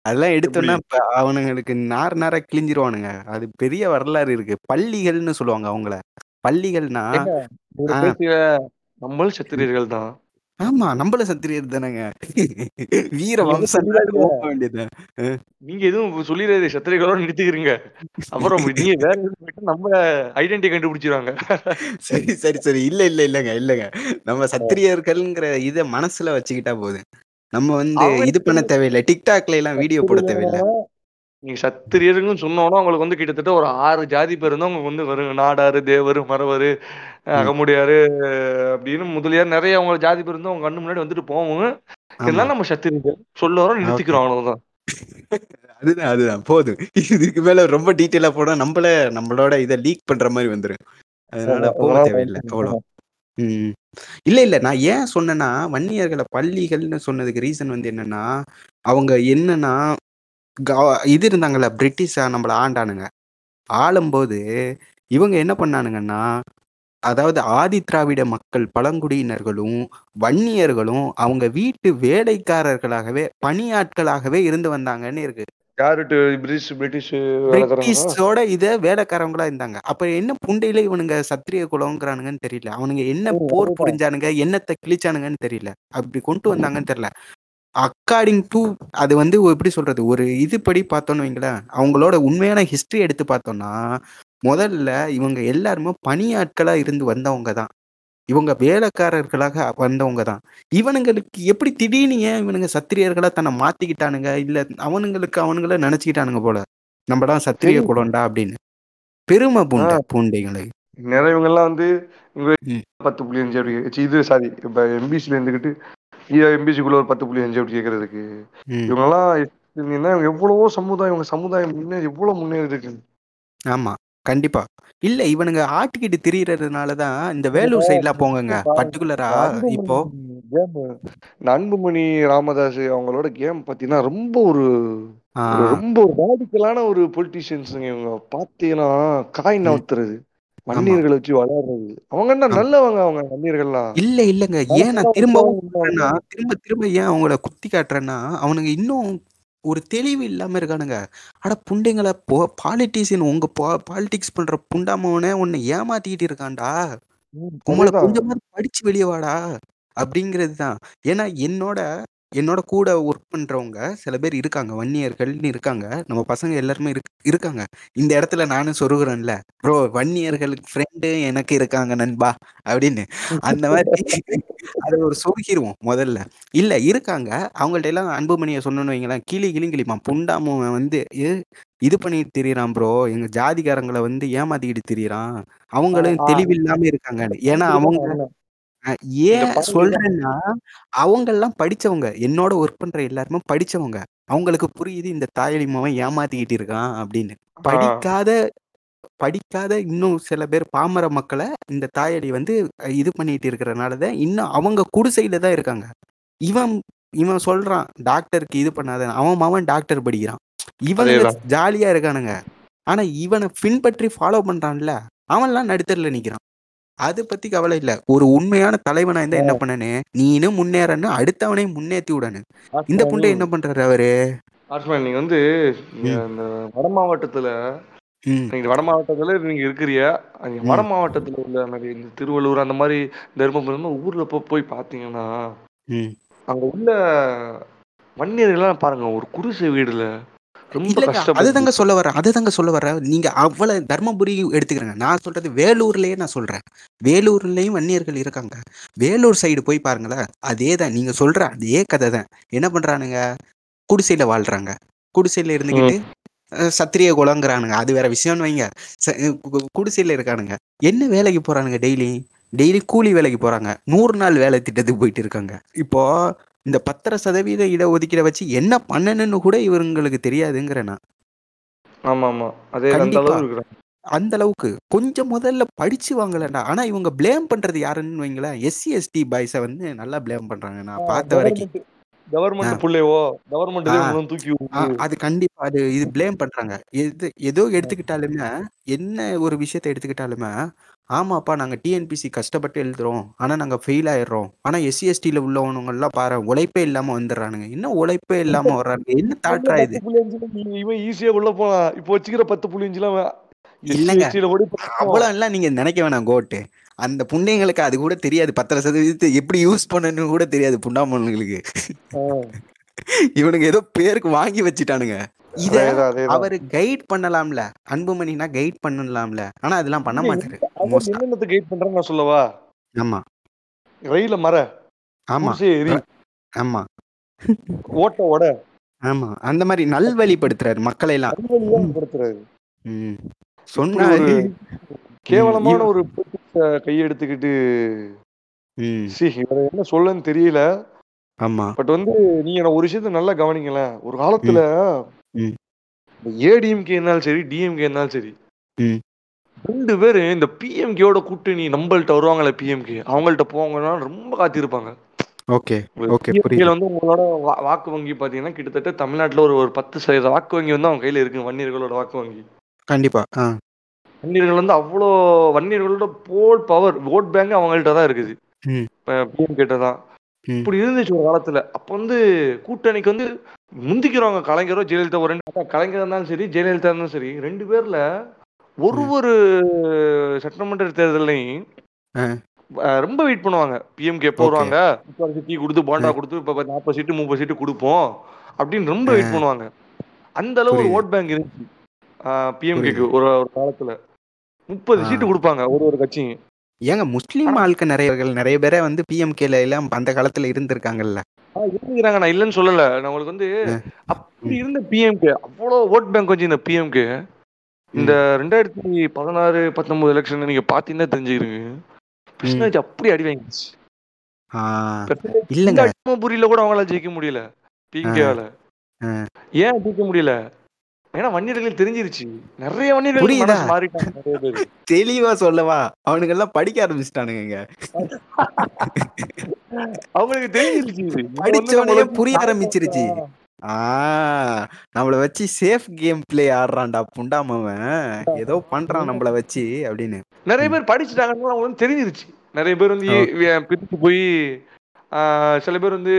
அதெல்லாம் எப்படி? எடுத்தோம்னா இப்ப அவனுங்களுக்கு நார் நாரா கிழிஞ்சிருவானுங்க. அது பெரிய வரலாறு இருக்கு. பள்ளிகள்னு சொல்லுவாங்க அவங்கள. பள்ளிகள்னா ஏங்க ஒரு ஆ, பேசுற நம்மளும் சத்திரியர்கள் தான். ஆமா நம்மள சத்திரியர் தானேங்க. வீர நீங்க எதுவும் வம்சம் சொல்லிடாதீங்க ஓப்ப வேண்டியது. நீங்க எதுவும் சொல்லிடாது சத்திரிகளோட நிறுத்திக்கிறீங்க. அப்புறம் நீங்க வேற எதுவும் போயிட்டு நம்ம ஐடென்டி கண்டுபிடிச்சிருவாங்க. சரி சரி சரி. இல்ல இல்ல இல்லங்க இல்லங்க. நம்ம சத்திரியர்கள்ங்கிற இத மனசுல வச்சுக்கிட்டா போதும். நம்ம வந்து இது பண்ண தேவையில்லை. டிக்டாக்ல எல்லாம் வீடியோ போட தேவையில்லை. நீங்க சத்திரியருங்கன்னு சொன்னோன்னா உங்களுக்கு வந்து கிட்டத்தட்ட ஒரு ஆறு ஜாதி பேர் தான் உங்களுக்கு வந்து வருங்க நாடாரு தேவர் மறவர் ம், அகமுடியாரு அப்படின்னு முதலியார் நிறைய அவங்க ஜாதி பேர் வந்து உங்க கண்ணு முன்னாடி வந்துட்டு போவோம். இருந்தாலும் நம்ம சத்திரியர்கள் சொல்ல வரோம் நிறுத்திக்கிறோம் அவ்வளவுதான். அதுதான் அதுதான். போதும். இதுக்கு மேல ரொம்ப டீட்டெயிலா போனா நம்மள நம்மளோட இதை லீக் பண்ற மாதிரி வந்துரும். அதனால போக தேவையில்லை. அவ்வளோ ம். இல்ல இல்ல. நான் ஏன் சொன்னேன்னா வன்னியர்களை பள்ளிகள்னு சொன்னதுக்கு ரீசன் வந்து என்னன்னா அவங்க என்னன்னா க இது இருந்தாங்கல்ல பிரிட்டிஷா நம்மள ஆண்டானுங்க. ஆளும்போது இவங்க என்ன பண்ணானுங்கன்னா அதாவது ஆதி திராவிட மக்கள் பழங்குடியினர்களும் வன்னியர்களும் அவங்க வீட்டு வேலைக்காரர்களாகவே பணியாட்களாகவே இருந்து வந்தாங்கன்னு இருக்கு. யாருட்டு பிரிட்டிஷ் பிரிட்டிஷ் பிரிட்டிஷோட இத வேலைக்காரங்களா இருந்தாங்க. அப்ப என்ன புண்டையில இவனுங்க சத்திரிய குலங்கிறானுங்கன்னு தெரியல. அவனுங்க என்ன போர் புரிஞ்சானுங்க என்னத்தை கிழிச்சானுங்கன்னு தெரியல. அப்படி கொண்டு வந்தாங்கன்னு தெரியல. அக்கார்டிங் டு அது வந்து எப்படி சொல்றது? ஒரு இது படி பார்த்தோன்னு வைங்களேன். அவங்களோட உண்மையான ஹிஸ்டரி எடுத்து பார்த்தோம்னா முதல்ல இவங்க எல்லாருமே பணியாட்களா இருந்து வந்தவங்க தான் இவங்க வேலைக்காரர்களாக வந்தவங்க தான் இவனுங்களுக்கு எப்படி திடீர்னு ஏன் இவனுங்க சத்திரியர்களா தன்னை மாத்திக்கிட்டானுங்க? இல்ல அவனுங்களுக்கு அவனுங்கள நினைச்சுக்கிட்டானுங்க போல. நம்மதான் சத்திரிய. குலம்டா அப்படின்னு. பெருமை பூண்ட பூண்டைகளை. நிறையவங்க எல்லாம் வந்து. பத்து புள்ளி அஞ்சு அப்படி இது சாரி இப்ப எம்பிசில இருந்துகிட்டு எம்பிசிக்குள்ள ஒரு பத்து புள்ளி அஞ்சு அப்படி கேக்குறதுக்கு. ம், இவங்கெல்லாம் இருந்தீங்கன்னா எவ்வளவோ சமுதாயம் இவங்க சமுதாயம் முன்னேறி எவ்வளவு முன்னேறி இருக்கு ஆமா. கண்டிப்பா. இல்ல இவனுங்க ஆட்டிக்கிட்டு திரியறதுனாலதான் இந்த வேலூர் சைட்லாம் போங்கங்க. பர்டிகுலரா இப்போ கேம் அன்புமணி ராமதாஸ் அவங்களோட கேம் பாத்தீங்கன்னா ரொம்ப ஒரு ரொம்ப ஒரு ராடிக்கலான ஒரு பொலிட்டீஷியன்ஸுங்க இவங்க பாத்தீங்கன்னா காய். நவுத்துறது வன்னியர்களை வச்சு விளையாடுறது அவங்க என்ன. நல்லவங்க அவங்க வன்னியர்கள்லாம்? இல்ல இல்லங்க. ஏன் நான் திரும்பவும் திரும்ப திரும்ப ஏன் அவங்கள குத்தி காட்டுறேன்னா அவனுங்க இன்னும் ஒரு தெளிவு இல்லாம இருக்கானுங்க. அட புண்டைங்கள போ பாலிட்டிஷியன் உங்க பாலிடிக்ஸ் பண்ற புண்டாமவனே உன்னை ஏமாத்திக்கிட்டு இருக்கான்டா. உங்களை. கொஞ்சமாவது படிச்சு வெளியே வாடா. அப்படிங்கிறது தான் ஏன்னா என்னோட என்னோட கூட ஒர்க் பண்றவங்க சில பேர் இருக்காங்க. வன்னியர்கள்னு இருக்காங்க. நம்ம பசங்க எல்லாருமே இருக் இருக்காங்க. இந்த இடத்துல நானும் சொருகுறேன்ல. ப்ரோ வன்னியர்களுக்கு ஃப்ரெண்டு எனக்கு இருக்காங்க நண்பா. அப்படின்னு. அந்த மாதிரி அதை ஒரு சொருகிருவோம் முதல்ல. இல்ல இருக்காங்க. அவங்கள்ட்ட எல்லாம் அன்புமணியை சொன்னோன்னு வைங்களேன். கிளி கிளி கிளிமா புண்டாம வந்து "ஏ, இது பண்ணிட்டு திரியறான் ப்ரோ. எங்க ஜாதிகாரங்களை வந்து ஏமாத்திக்கிட்டு திரியறான். அவங்களும் ஆ. தெளிவில்லாம இருக்காங்க ஏன்னா அவங்க ஏன். சொல்றேன்னா அவங்க எல்லாம் படிச்சவங்க என்னோட ஒர்க் பண்ற எல்லாருமே படிச்சவங்க. அவங்களுக்கு புரியுது இந்த தாயலிமாவன் ஏமாத்திக்கிட்டு இருக்கான் அப்படின்னு. படிக்காத படிக்காத இன்னும் சில பேர் பாமர மக்களை இந்த தாயடி வந்து இது பண்ணிட்டு இருக்கிறனாலதான் இன்னும் அவங்க குடிசையில தான் இருக்காங்க. இவன் இவன் சொல்றான் டாக்டருக்கு இது பண்ணாத. அவன் மவன் டாக்டர் படிக்கிறான். இவனுங்க அதேதான். ஜாலியா இருக்கானுங்க. ஆனா இவனை பின்பற்றி ஃபாலோ பண்றான்ல அவன்லாம் நடுத்தரில் நிக்கிறான். அதை பத்தி கவலை இல்ல. ஒரு உண்மையான தலைவனா இருந்தா என்ன பண்ணனு? நீனும் முன்னேறன்னு அடுத்தவனையும் முன்னேத்தி விடனு. இந்த புண்டை என்ன பண்றாரு அவரு? ஆர்ட்ஸ்மேன் நீங்க வந்து. இந்த வட மாவட்டத்துல நீங்க வட மாவட்டத்துல நீங்க இருக்கிறிய? நீங்க வட. மாவட்டத்துல உள்ள மாதிரி இந்த திருவள்ளூர் அந்த மாதிரி தர்மபுரி அந்த மாதிரி ஊர்ல போய் பாத்தீங்கன்னா அங்க உள்ள வன்னியர்கள்லாம் பாருங்க ஒரு குடிசை வீடுல கஷ்டப்பட்டு அதுதாங்க சொல்ல வரேன் அதுதாங்க சொல்ல வரேன் நீங்க அவ்வளவு தர்மபுரி எடுத்துக்கிறேங்க. நான் சொல்றது வேலூர்லயே நான் சொல்றேன். வேலூர்லயும் வன்னியர்கள் இருக்காங்க. வேலூர் சைடு போய் பாருங்களேன் அதே தான் நீங்க சொல்ற அதே கதை தான். என்ன பண்றானுங்க? குடிசையில வாழ்றாங்க. குடிசையில இருந்துக்கிட்டு அஹ், சத்திரிய குலங்கிறானுங்க. அது வேற விஷயம்னு வைங்க. குடிசையில இருக்கானுங்க. என்ன வேலைக்கு போறானுங்க டெய்லி? டெய்லி கூலி வேலைக்கு போறாங்க. நூறு நாள் வேலை திட்டத்துக்கு போயிட்டு இருக்காங்க. இப்போ இந்த பத்தரை சதவீத இடஒதுக்கீடை வச்சு என்ன பண்ணணும்னு கூட இவங்களுக்கு தெரியாதுங்கிறேன் நான். ஆமா ஆமா அதே அந்த அளவுக்கு கொஞ்சம் முதல்ல படிச்சு வாங்கலடா ஆனா இவங்க ப்ளேம் பண்றது யாருன்னு வைங்களேன். எஸ்சி எஸ்டி பாய்ஸை வந்து நல்லா ப்ளேம் பண்றாங்க. நான் பார்த்த வரைக்கும். கவர்மெண்ட் புள்ளையோ கவர்மெண்ட். தூக்கி அது கண்டிப்பா அது இது ப்ளேம் பண்றாங்க. எது ஏதோ எடுத்துக்கிட்டாலுமே என்ன ஒரு விஷயத்தை எடுத்துக்கிட்டாலுமே ஆமாப்பா நாங்க டிஎன்பிசி கஷ்டப்பட்டு எழுதுறோம். ஆனா நாங்க ஃபெயில் ஆயிடுறோம். ஆனா எஸ்சி எஸ்டில உள்ளவனுங்க எல்லாம் பாரு உழைப்பே இல்லாம வந்துடுறானுங்க. என்ன உழைப்பே இல்லாம வர்றானுங்க? என்ன தாட்ரா இது? இவன் ஈஸியா உள்ள போலாம் இப்போ வச்சுக்கிற பத்து புள்ளி இல்லைங்க. ஓடி அவ்வளவு எல்லாம் நீங்க நினைக்க வேணாம் கோட்டு. அந்த புண்டைங்களுக்கு அது கூட தெரியாது. பத்தரை சதவீதத்தை எப்படி யூஸ் பண்ணணும்னு கூட தெரியாது புண்டாமனுங்களுக்கு இவனுங்க ஏதோ பேருக்கு வாங்கி வச்சுட்டானுங்க. இத. அவரு கைட் பண்ணலாம்ல. அன்புமணினா கைட் பண்ணலாம்ல. ஆனா அதெல்லாம் பண்ண மாட்டாரு. கைட் பண்றான்னு நான் சொல்லவா? ஆமா. ரயில மர. ஆமா. ஆமா. ஓட்ட ஓட. ஆமா. அந்த மாதிரி நல்வழிப்படுத்துறாரு மக்களை எல்லாம் அறிவழியா கேவலமான ஒரு கையெடுத்துக்கிட்டு என்ன சொல்லன்னு தெரியல. ஆமா. பட் வந்து நீங்க ஒரு விஷயத்த நல்லா கவனிங்களேன். ஒரு காலத்துல. ஏடிஎம்கே இருந்தாலும் சரி டிஎம்கே இருந்தாலும் சரி. ரெண்டு பேரு இந்த பிஎம்கேயோட கூட்டணி நம்மள்ட்ட வருவாங்கல்ல பிஎம்கே அவங்கள்ட்ட போவாங்கன்னா ரொம்ப காத்திருப்பாங்க. ஓகே ஓகே PMK ல புரியுது வந்து உங்களோட வாக்கு வங்கி பாத்தீங்கன்னா கிட்டத்தட்ட தமிழ்நாட்டுல ஒரு ஒரு பத்து சதவீத வாக்கு வங்கி வந்து அவங்க கையில இருக்கு வன்னியர்களோட வாக்கு வங்கி. கண்டிப்பா வன்னியர்கள் வந்து அவ்வளோ வன்னியர்களோட போல் பவர் ஓட் பேங்க் அவங்கள்ட்ட தான் இருக்குது. பிஎம் கிட்ட தான். இப்படி இருந்துச்சு ஒரு காலத்துல அப்ப வந்து கூட்டணிக்கு வந்து முந்திக்கிறவங்க கலைஞரோ ஜெயலலிதா ஒரு ரெண்டு கலைஞர் இருந்தாலும் சரி ஜெயலலிதா இருந்தாலும் சரி ரெண்டு பேர்ல ஒரு. ஒரு சட்டமன்ற தேர்தலையும் ரொம்ப வெயிட் பண்ணுவாங்க பிஎம்கே எப்போ Okay. வருவாங்க முக்கால் சீட்டு கொடுத்து போண்டா கொடுத்து இப்ப நாற்பது சீட்டு முப்பது சீட்டு கொடுப்போம் அப்படின்னு ரொம்ப வெயிட். பண்ணுவாங்க அந்த அளவு ஒரு. ஓட் பேங்க் இருந்துச்சு பிஎம்கேக்கு. ஒரு ஒரு காலத்துல முப்பது. சீட்டு கொடுப்பாங்க ஒரு ஒரு கட்சியும். ஏங்க முஸ்லீம் ஆட்கள் நிறைய நிறைய பேரை வந்து பிஎம்கேல எல்லாம் அந்த காலத்துல இருந்திருக்காங்கல்ல. இருந்துக்கிறாங்க நான் இல்லைன்னு சொல்லல. நான் உங்களுக்கு வந்து. அப்படி இருந்த பிஎம்கே அவ்வளோ ஓட் பேங்க் வச்சு இந்த பிஎம்கே இந்த ரெண்டாயிரத்தி பதினாறு பத்தொன்பது எலெக்ஷன் நீங்க பாத்தீங்கன்னா தெரிஞ்சுக்கிறீங்க. பெர்சன்டேஜ் அப்படி அடி வாங்கிச்சு இல்லைங்க. கூட அவங்களால ஜெயிக்க முடியல. ஆ. ஏன் ஜெயிக்க முடியல? ஏன்னா வன்னியர்கள் தெரிஞ்சிருச்சு. நிறைய வன்னியர்கள் மாறிட்டாங்க நிறைய பேர். தெளிவா சொல்லவா? அவனுங்க எல்லாம் படிக்க ஆரம்பிச்சிட்டானுங்க அவங்களுக்கு தெரிஞ்சிருச்சு இது. இவங்க வந்து படிச்ச நம்மள உடனே வந்து புரிய ஆரம்பிச்சிருச்சு. ஆ நம்மள வச்சு சேஃப் கேம் பிளே ஆடுறான்டா புண்டாமவன் ஏதோ பண்றான் நம்மள வச்சு அப்படின்னு. நிறைய பேர் படிச்சுட்டாங்கன்னு அவங்களுக்கு தெரிஞ்சிருச்சு. நிறைய பேர் வந்து பிரிச்சு போய் ஆஹ், சில பேர் வந்து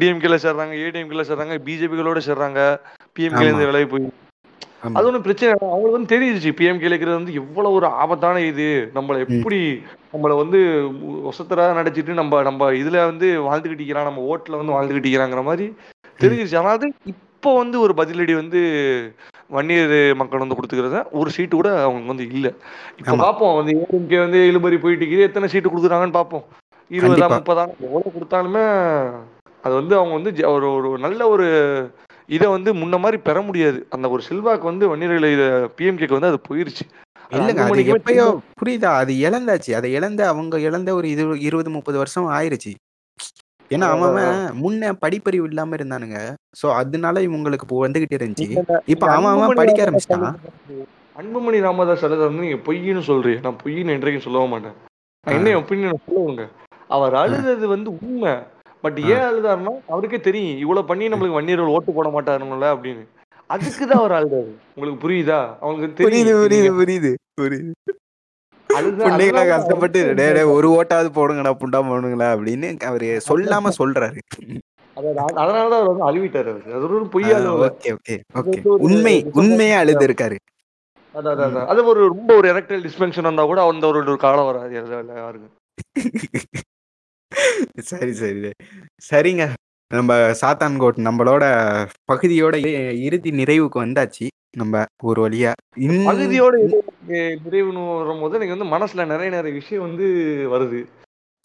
டிஎம்கேல சேர்றாங்க ஏடிஎம்கேல சேர்றாங்க பிஜேபிகளோட சேர்றாங்க. பிஎம்கேல. இருந்து விலகி போய். அது ஒன்றும் பிரச்சனை அவங்களுக்கு வந்து தெரிஞ்சிருச்சு. பிஎம்கேல இருக்கிறது வந்து எவ்வளவு ஒரு ஆபத்தான இது. நம்மளை எப்படி நம்மளை வந்து ஒசத்தரா நடிச்சிட்டு நம்ம நம்ம இதுல வந்து வாழ்ந்துகிட்டு இருக்கிறான் நம்ம ஓட்டுல வந்து வாழ்ந்துகிட்டு இருக்கிறாங்கிற மாதிரி தெரிஞ்சிருச்சு. அதாவது இப்போ வந்து ஒரு பதிலடி வந்து வன்னியர் மக்கள் வந்து கொடுத்துக்கிறத ஒரு சீட்டு கூட அவங்க வந்து இல்ல. இப்போ. பார்ப்போம் வந்து ஏடிஎம்கே வந்து இழுபறி போயிட்டு எத்தனை சீட்டு கொடுக்குறாங்கன்னு பார்ப்போம் இருபதா. முப்பதா எவ்வளவு கொடுத்தாலுமே அது வந்து அவங்க வந்து ஒரு ஒரு நல்ல ஒரு இதை வந்து முன்ன மாதிரி பெற முடியாது. அந்த ஒரு செல்வாக்கு வந்து வன்னியர்களை பிஎம்கேக்கு வந்து அது போயிருச்சு. இல்லங்க அது எப்பயோ புரியுதா? அது இழந்தாச்சு. அதை இழந்து அவங்க இழந்த ஒரு இது இருபது முப்பது வருஷம் ஆயிருச்சு. ஏன்னா அவன் முன்ன படிப்பறிவு இல்லாம இருந்தானுங்க. சோ அதனால இவங்களுக்கு வந்துகிட்டு இருந்துச்சு. இப்ப அவன் அவன் படிக்க ஆரம்பிச்சிட்டான். அன்புமணி ராமதாஸ் எழுத வந்து நீங்க பொய்ன்னு சொல்றீங்க. நான் பொய்ன்னு என்றைக்கும் சொல்லவே மாட்டேன். என்ன ஒப்பீனியன் சொல்லுவாங்க அவர் அழுதது வந்து உண்மை. பட். ஏன் அழுதாருன்னா அவருக்கே தெரியும் இவ்வளவு பண்ணி நம்மளுக்கு வன்னியர்கள் ஓட்டு போட மாட்டாருங்கள அப்படின்னு. அதுக்குதான் அவர் அழுதாரு. உங்களுக்கு புரியுதா? அவங்களுக்கு புரியுது தெரியும் புரியுது புரியுது புரியுது. அதனால கஷ்டப்பட்டு டே டே ஒரு ஓட்டாவது போடுங்கடா புண்டா போடுங்களா அப்படின்னு அவரு சொல்லாம சொல்றாரு. அதனாலதான் அவர் வந்து அழுவிட்டாரு அவரு. அது ஒரு பொய்யா ஓகே ஓகே உண்மை உண்மையா அழுது இருக்காரு அது ஒரு ரொம்ப ஒரு எரக்டைல் டிஸ்பென்ஷன் வந்தா கூட அந்த ஒரு காலம் வராது சரி சரி. சரிங்க. நம்ம சாத்தான் கோட் நம்மளோட பகுதியோட இ- இறுதி நிறைவுக்கு வந்தாச்சு. நம்ம ஒரு வழியா இன்- பகுதியோட நிறைவுன்னு வரும்போது எனக்கு வந்து மனசுல நிறைய நிறைய விஷயம் வந்து வருது.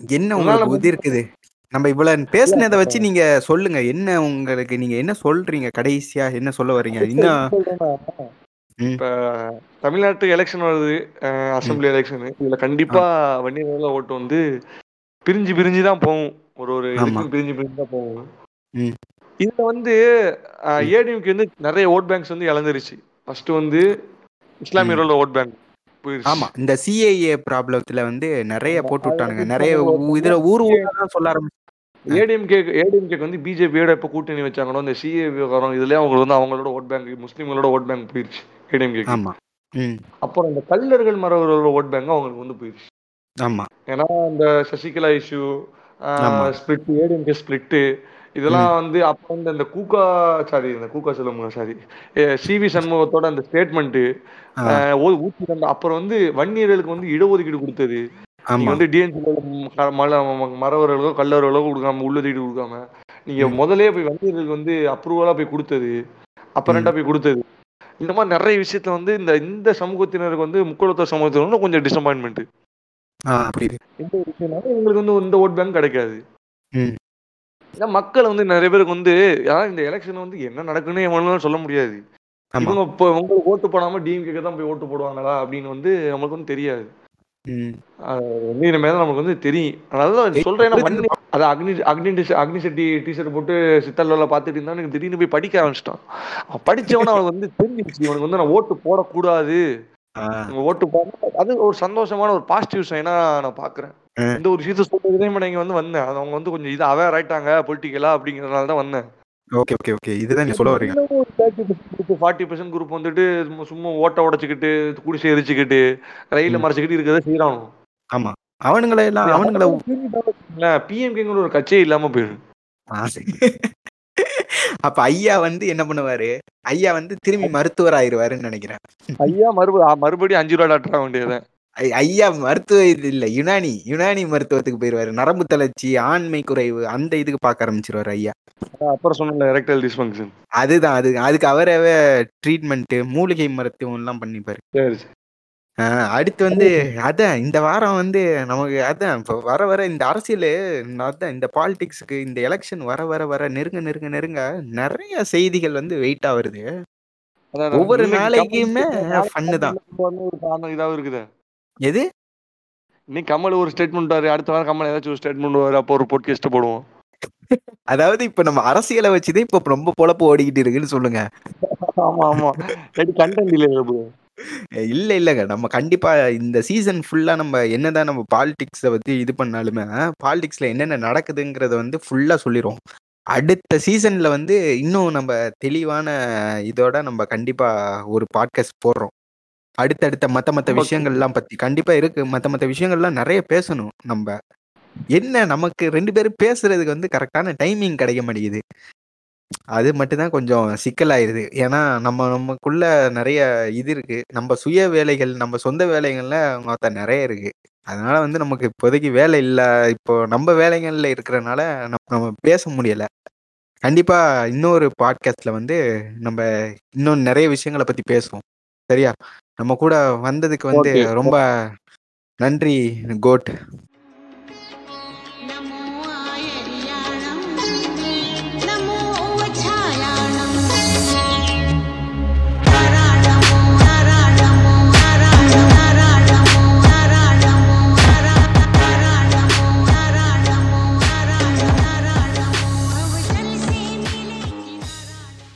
என்ன உன்னால உங்களுக்கு உதி இருக்குது? நம்ம இவ்வளவு பேசுனதை வச்சு நீங்க சொல்லுங்க. என்ன உங்களுக்கு நீங்க என்ன சொல்றீங்க? கடைசியா என்ன சொல்ல வர்றீங்க இன்னும் சொல்றேன்னா, ம். இப்ப தமிழ்நாட்டு எலெக்ஷன் வருது. அசம்பிளி எலெக்ஷன் இதுல கண்டிப்பா வன்னியர்கள ஓட்டு வந்து பிரிஞ்சு பிரிஞ்சு தான் போகும். ஒரு ஒரு பிரிஞ்சு பிரிஞ்சு தான் போகும். இதுல வந்து ஏடிஎம்கே வந்து நிறைய ஓட் பேங்க்ஸ் வந்து இழந்துருச்சு. ஃபர்ஸ்ட் வந்து இஸ்லாமியரோட ஓட் பேங்க் ஆமா. இந்த சிஏஏ ப்ராப்ளத்துல வந்து நிறைய போட்டு விட்டானுங்க நிறைய இதுல ஊர் ஊரா சொல்ல ஆரம்பிச்சு ஏடிஎம்கே ஏடிஎம்கேக்கு வந்து பிஜேபியோட எப்போ கூட்டணி வச்சாங்களோ இந்த சிஏ விவகாரம் இதுலயே அவங்களுக்கு வந்து அவங்களோட ஓட் பேங்க் முஸ்லீம்களோட ஓட் பேங்க் போயிருச்சு ஏடிஎம்கே ஆமா. அப்புறம் இந்த கல்லர்கள் மறவர்களோட ஓட் பேங்க் அவங்களுக்கு வந்து போயிருச்சு. ஆமா. ஏன்னா இந்த சசிகலா இஷ்யூ ஆமா. ஸ்பிளிட் ஏடிஎம்கே ஸ்பிளிட்டு இதெல்லாம் வந்து அப்போ வந்து அந்த கூகா சாரி இந்த கூகா சொல்லுங்க சாரி. சிவி சண்முகத்தோட அந்த ஸ்டேட்மெண்ட்டு ஆ, தந்த அப்புறம் வந்து வன்னியர்களுக்கு வந்து இடஒதுக்கீடு கொடுத்தது. நீங்க ஆமா. வந்து டிஎன்சி மறவர்களுக்கோ கல்லவர்களுக்கோ கொடுக்காம உள்ளொதுக்கீடு கொடுக்காம நீங்க ம். முதலே போய் வன்னியர்களுக்கு வந்து அப்ரூவலா போய் கொடுத்தது. அப்புறண்டா போய் கொடுத்தது. இந்த மாதிரி நிறைய விஷயத்துல வந்து இந்த இந்த சமூகத்தினருக்கு வந்து முக்குளத்தோர் சமூகத்தினர் கொஞ்சம் டிசப்பாயின்மெண்ட் ஆ புரியுது. இவங்களுக்கு வந்து இந்த ஓட் பேங்க் கிடைக்காது. ஏன்னா மக்கள் வந்து நிறைய பேருக்கு வந்து அதாவது இந்த எலெக்ஷன் வந்து என்ன நடக்குன்னு எவனாலும் சொல்ல முடியாது. இவங்க இப்போ உங்களுக்கு ஓட்டு போடாம டிஎம்கே தான் போய் ஓட்டு போடுவாங்களா? அப்படின்னு வந்து நம்மளுக்கு வந்து தெரியாது. வந்து இனிமே தான் நமக்கு வந்து தெரியும். அதனால தான் சொல்றேன் அது அக்னி அக்னி அக்னி செட்டி டிஷர்ட் போட்டு சித்தல்ல பார்த்துட்டு இருந்தா எனக்கு திடீர்னு போய் படிக்க ஆரம்பிச்சிட்டான். படிச்சவன அவனுக்கு வந்து தெரிஞ்சிருச்சு. இவனுக்கு வந்து நான் ஓட்டு போடக்கூடாது. ஓட்டு அது ஒரு சந்தோஷமான ஒரு பாசிட்டிவ் சைனா நான் பாக்குறேன். இந்த ஒரு விஷயத்த சொல்றதுமே நான் இங்க வந்து வந்தேன். அவங்க வந்து கொஞ்சம் இது அவேர் ஆயிட்டாங்க பொலிட்டிக்கலா அப்படிங்கறதுனால தான் வந்தேன். Okay okay okay. இதுதான் நீ சொல்ல வரீங்க ஃபார்ட்டி பர்சன்ட் குரூப் வந்துட்டு சும்மா- ஓட்ட உடைச்சுக்கிட்டு குடிசை எரிச்சுக்கிட்டு ரயில. மறைச்சுக்கிட்டு இருக்கிறத செய்யறானோ ஆமா. அவனுங்களை எல்லாம் அவனுங்களை பிஎம்கேங்கிற ஒரு கட்சியே இல்லாம போயிடும். அப்ப ஐயா வந்து என்ன பண்ணுவாரு? ஐயா வந்து திரும்பி மருத்துவர் ஆயிருவாருன்னு நினைக்கிறேன். ஐயா மறுப மறுபடியும் அஞ்சு ரூபா டாக்டர் ஆக வேண்டியதுதான். ஐயா மருத்துவ இது இல்ல யுனானி யுனானி மருத்துவத்துக்கு போயிருவாரு. நரம்பு தளர்ச்சி ஆண்மை குறைவு அந்த இதுக்கு பார்க்க ஆரம்பிச்சிருவாரு ஐயா. அப்புறம் சொன்ன எரெக்டல் டிஸ்ஃபங்க்ஷன் அதுதான் அது அதுக்கு அவரவே ட்ரீட்மெண்ட் மூலிகை மருத்துவம் எல்லாம் பண்ணிப்பாரு ஆஹ் அடுத்து வந்து அதான் இந்த வாரம் வந்து நமக்கு அதான் இப்போ வர வர இந்த அரசியல் அதான் இந்த பாலிடிக்ஸுக்கு இந்த எலெக்ஷன் வர வர வர நெருங்க நெருங்க நெருங்க நிறைய செய்திகள் வந்து வெயிட்டா வருது ஒவ்வொரு இன்னைக்கு நாளைக்குமே கமல் fun தான். ஒரு காரணம் இதாவும் இருக்குது. எது? இன்னைக்கு கமல் ஒரு ஸ்டேட்மெண்ட் வாரு அடுத்த வாரம் கமல் ஏதாச்சும் ஒரு ஸ்டேட்மெண்ட் வாரு அப்போ ஒரு போட்காஸ்ட் போடுவோம். அதாவது இப்ப நம்ம அரசியலை வச்சுதான் இப்ப ரொம்ப பொழப்பு ஓடிக்கிட்டு இருக்குன்னு சொல்லுங்க. ஆமா ஆமா. கண்டென்ட் இல்ல bro. இல்ல இல்லங்க. நம்ம கண்டிப்பா இந்த சீசன் ஃபுல்லா நம்ம என்னதான் நம்ம பாலிடிக்ஸை பத்தி இது பண்ணாலுமே பாலிடிக்ஸ்ல என்னென்ன நடக்குதுங்கிறத வந்து ஃபுல்லா சொல்லிடுவோம் அடுத்த சீசன்ல வந்து இன்னும் நம்ம தெளிவான இதோட நம்ம கண்டிப்பா ஒரு பாட்காஸ்ட் போடுறோம். அடுத்தடுத்த மத்த மத்த. விஷயங்கள்லாம் பத்தி கண்டிப்பா இருக்கு. மத்த மத்த விஷயங்கள்லாம் நிறைய பேசணும் நம்ம. என்ன நமக்கு ரெண்டு பேரும் பேசுறதுக்கு வந்து கரெக்டான டைமிங் கிடைக்க மாட்டேங்குது. அது மட்டும்தான் கொஞ்சம் சிக்கலாயிருது. ஏன்னா நம்ம நமக்குள்ள நிறைய இது இருக்கு. நம்ம சுய வேலைகள் நம்ம சொந்த வேலைகள்ல மொத்த நிறைய இருக்கு. அதனால வந்து நமக்கு இப்போதைக்கு வேலை இல்லை. இப்போ நம்ம வேலைகள்ல இருக்கிறனால நம்ம நம்ம பேச முடியல. கண்டிப்பா இன்னொரு பாட்காஸ்ட்ல வந்து நம்ம இன்னும் நிறைய விஷயங்களை பத்தி பேசுவோம். சரியா? நம்ம கூட வந்ததுக்கு வந்து. ரொம்ப நன்றி கோட்.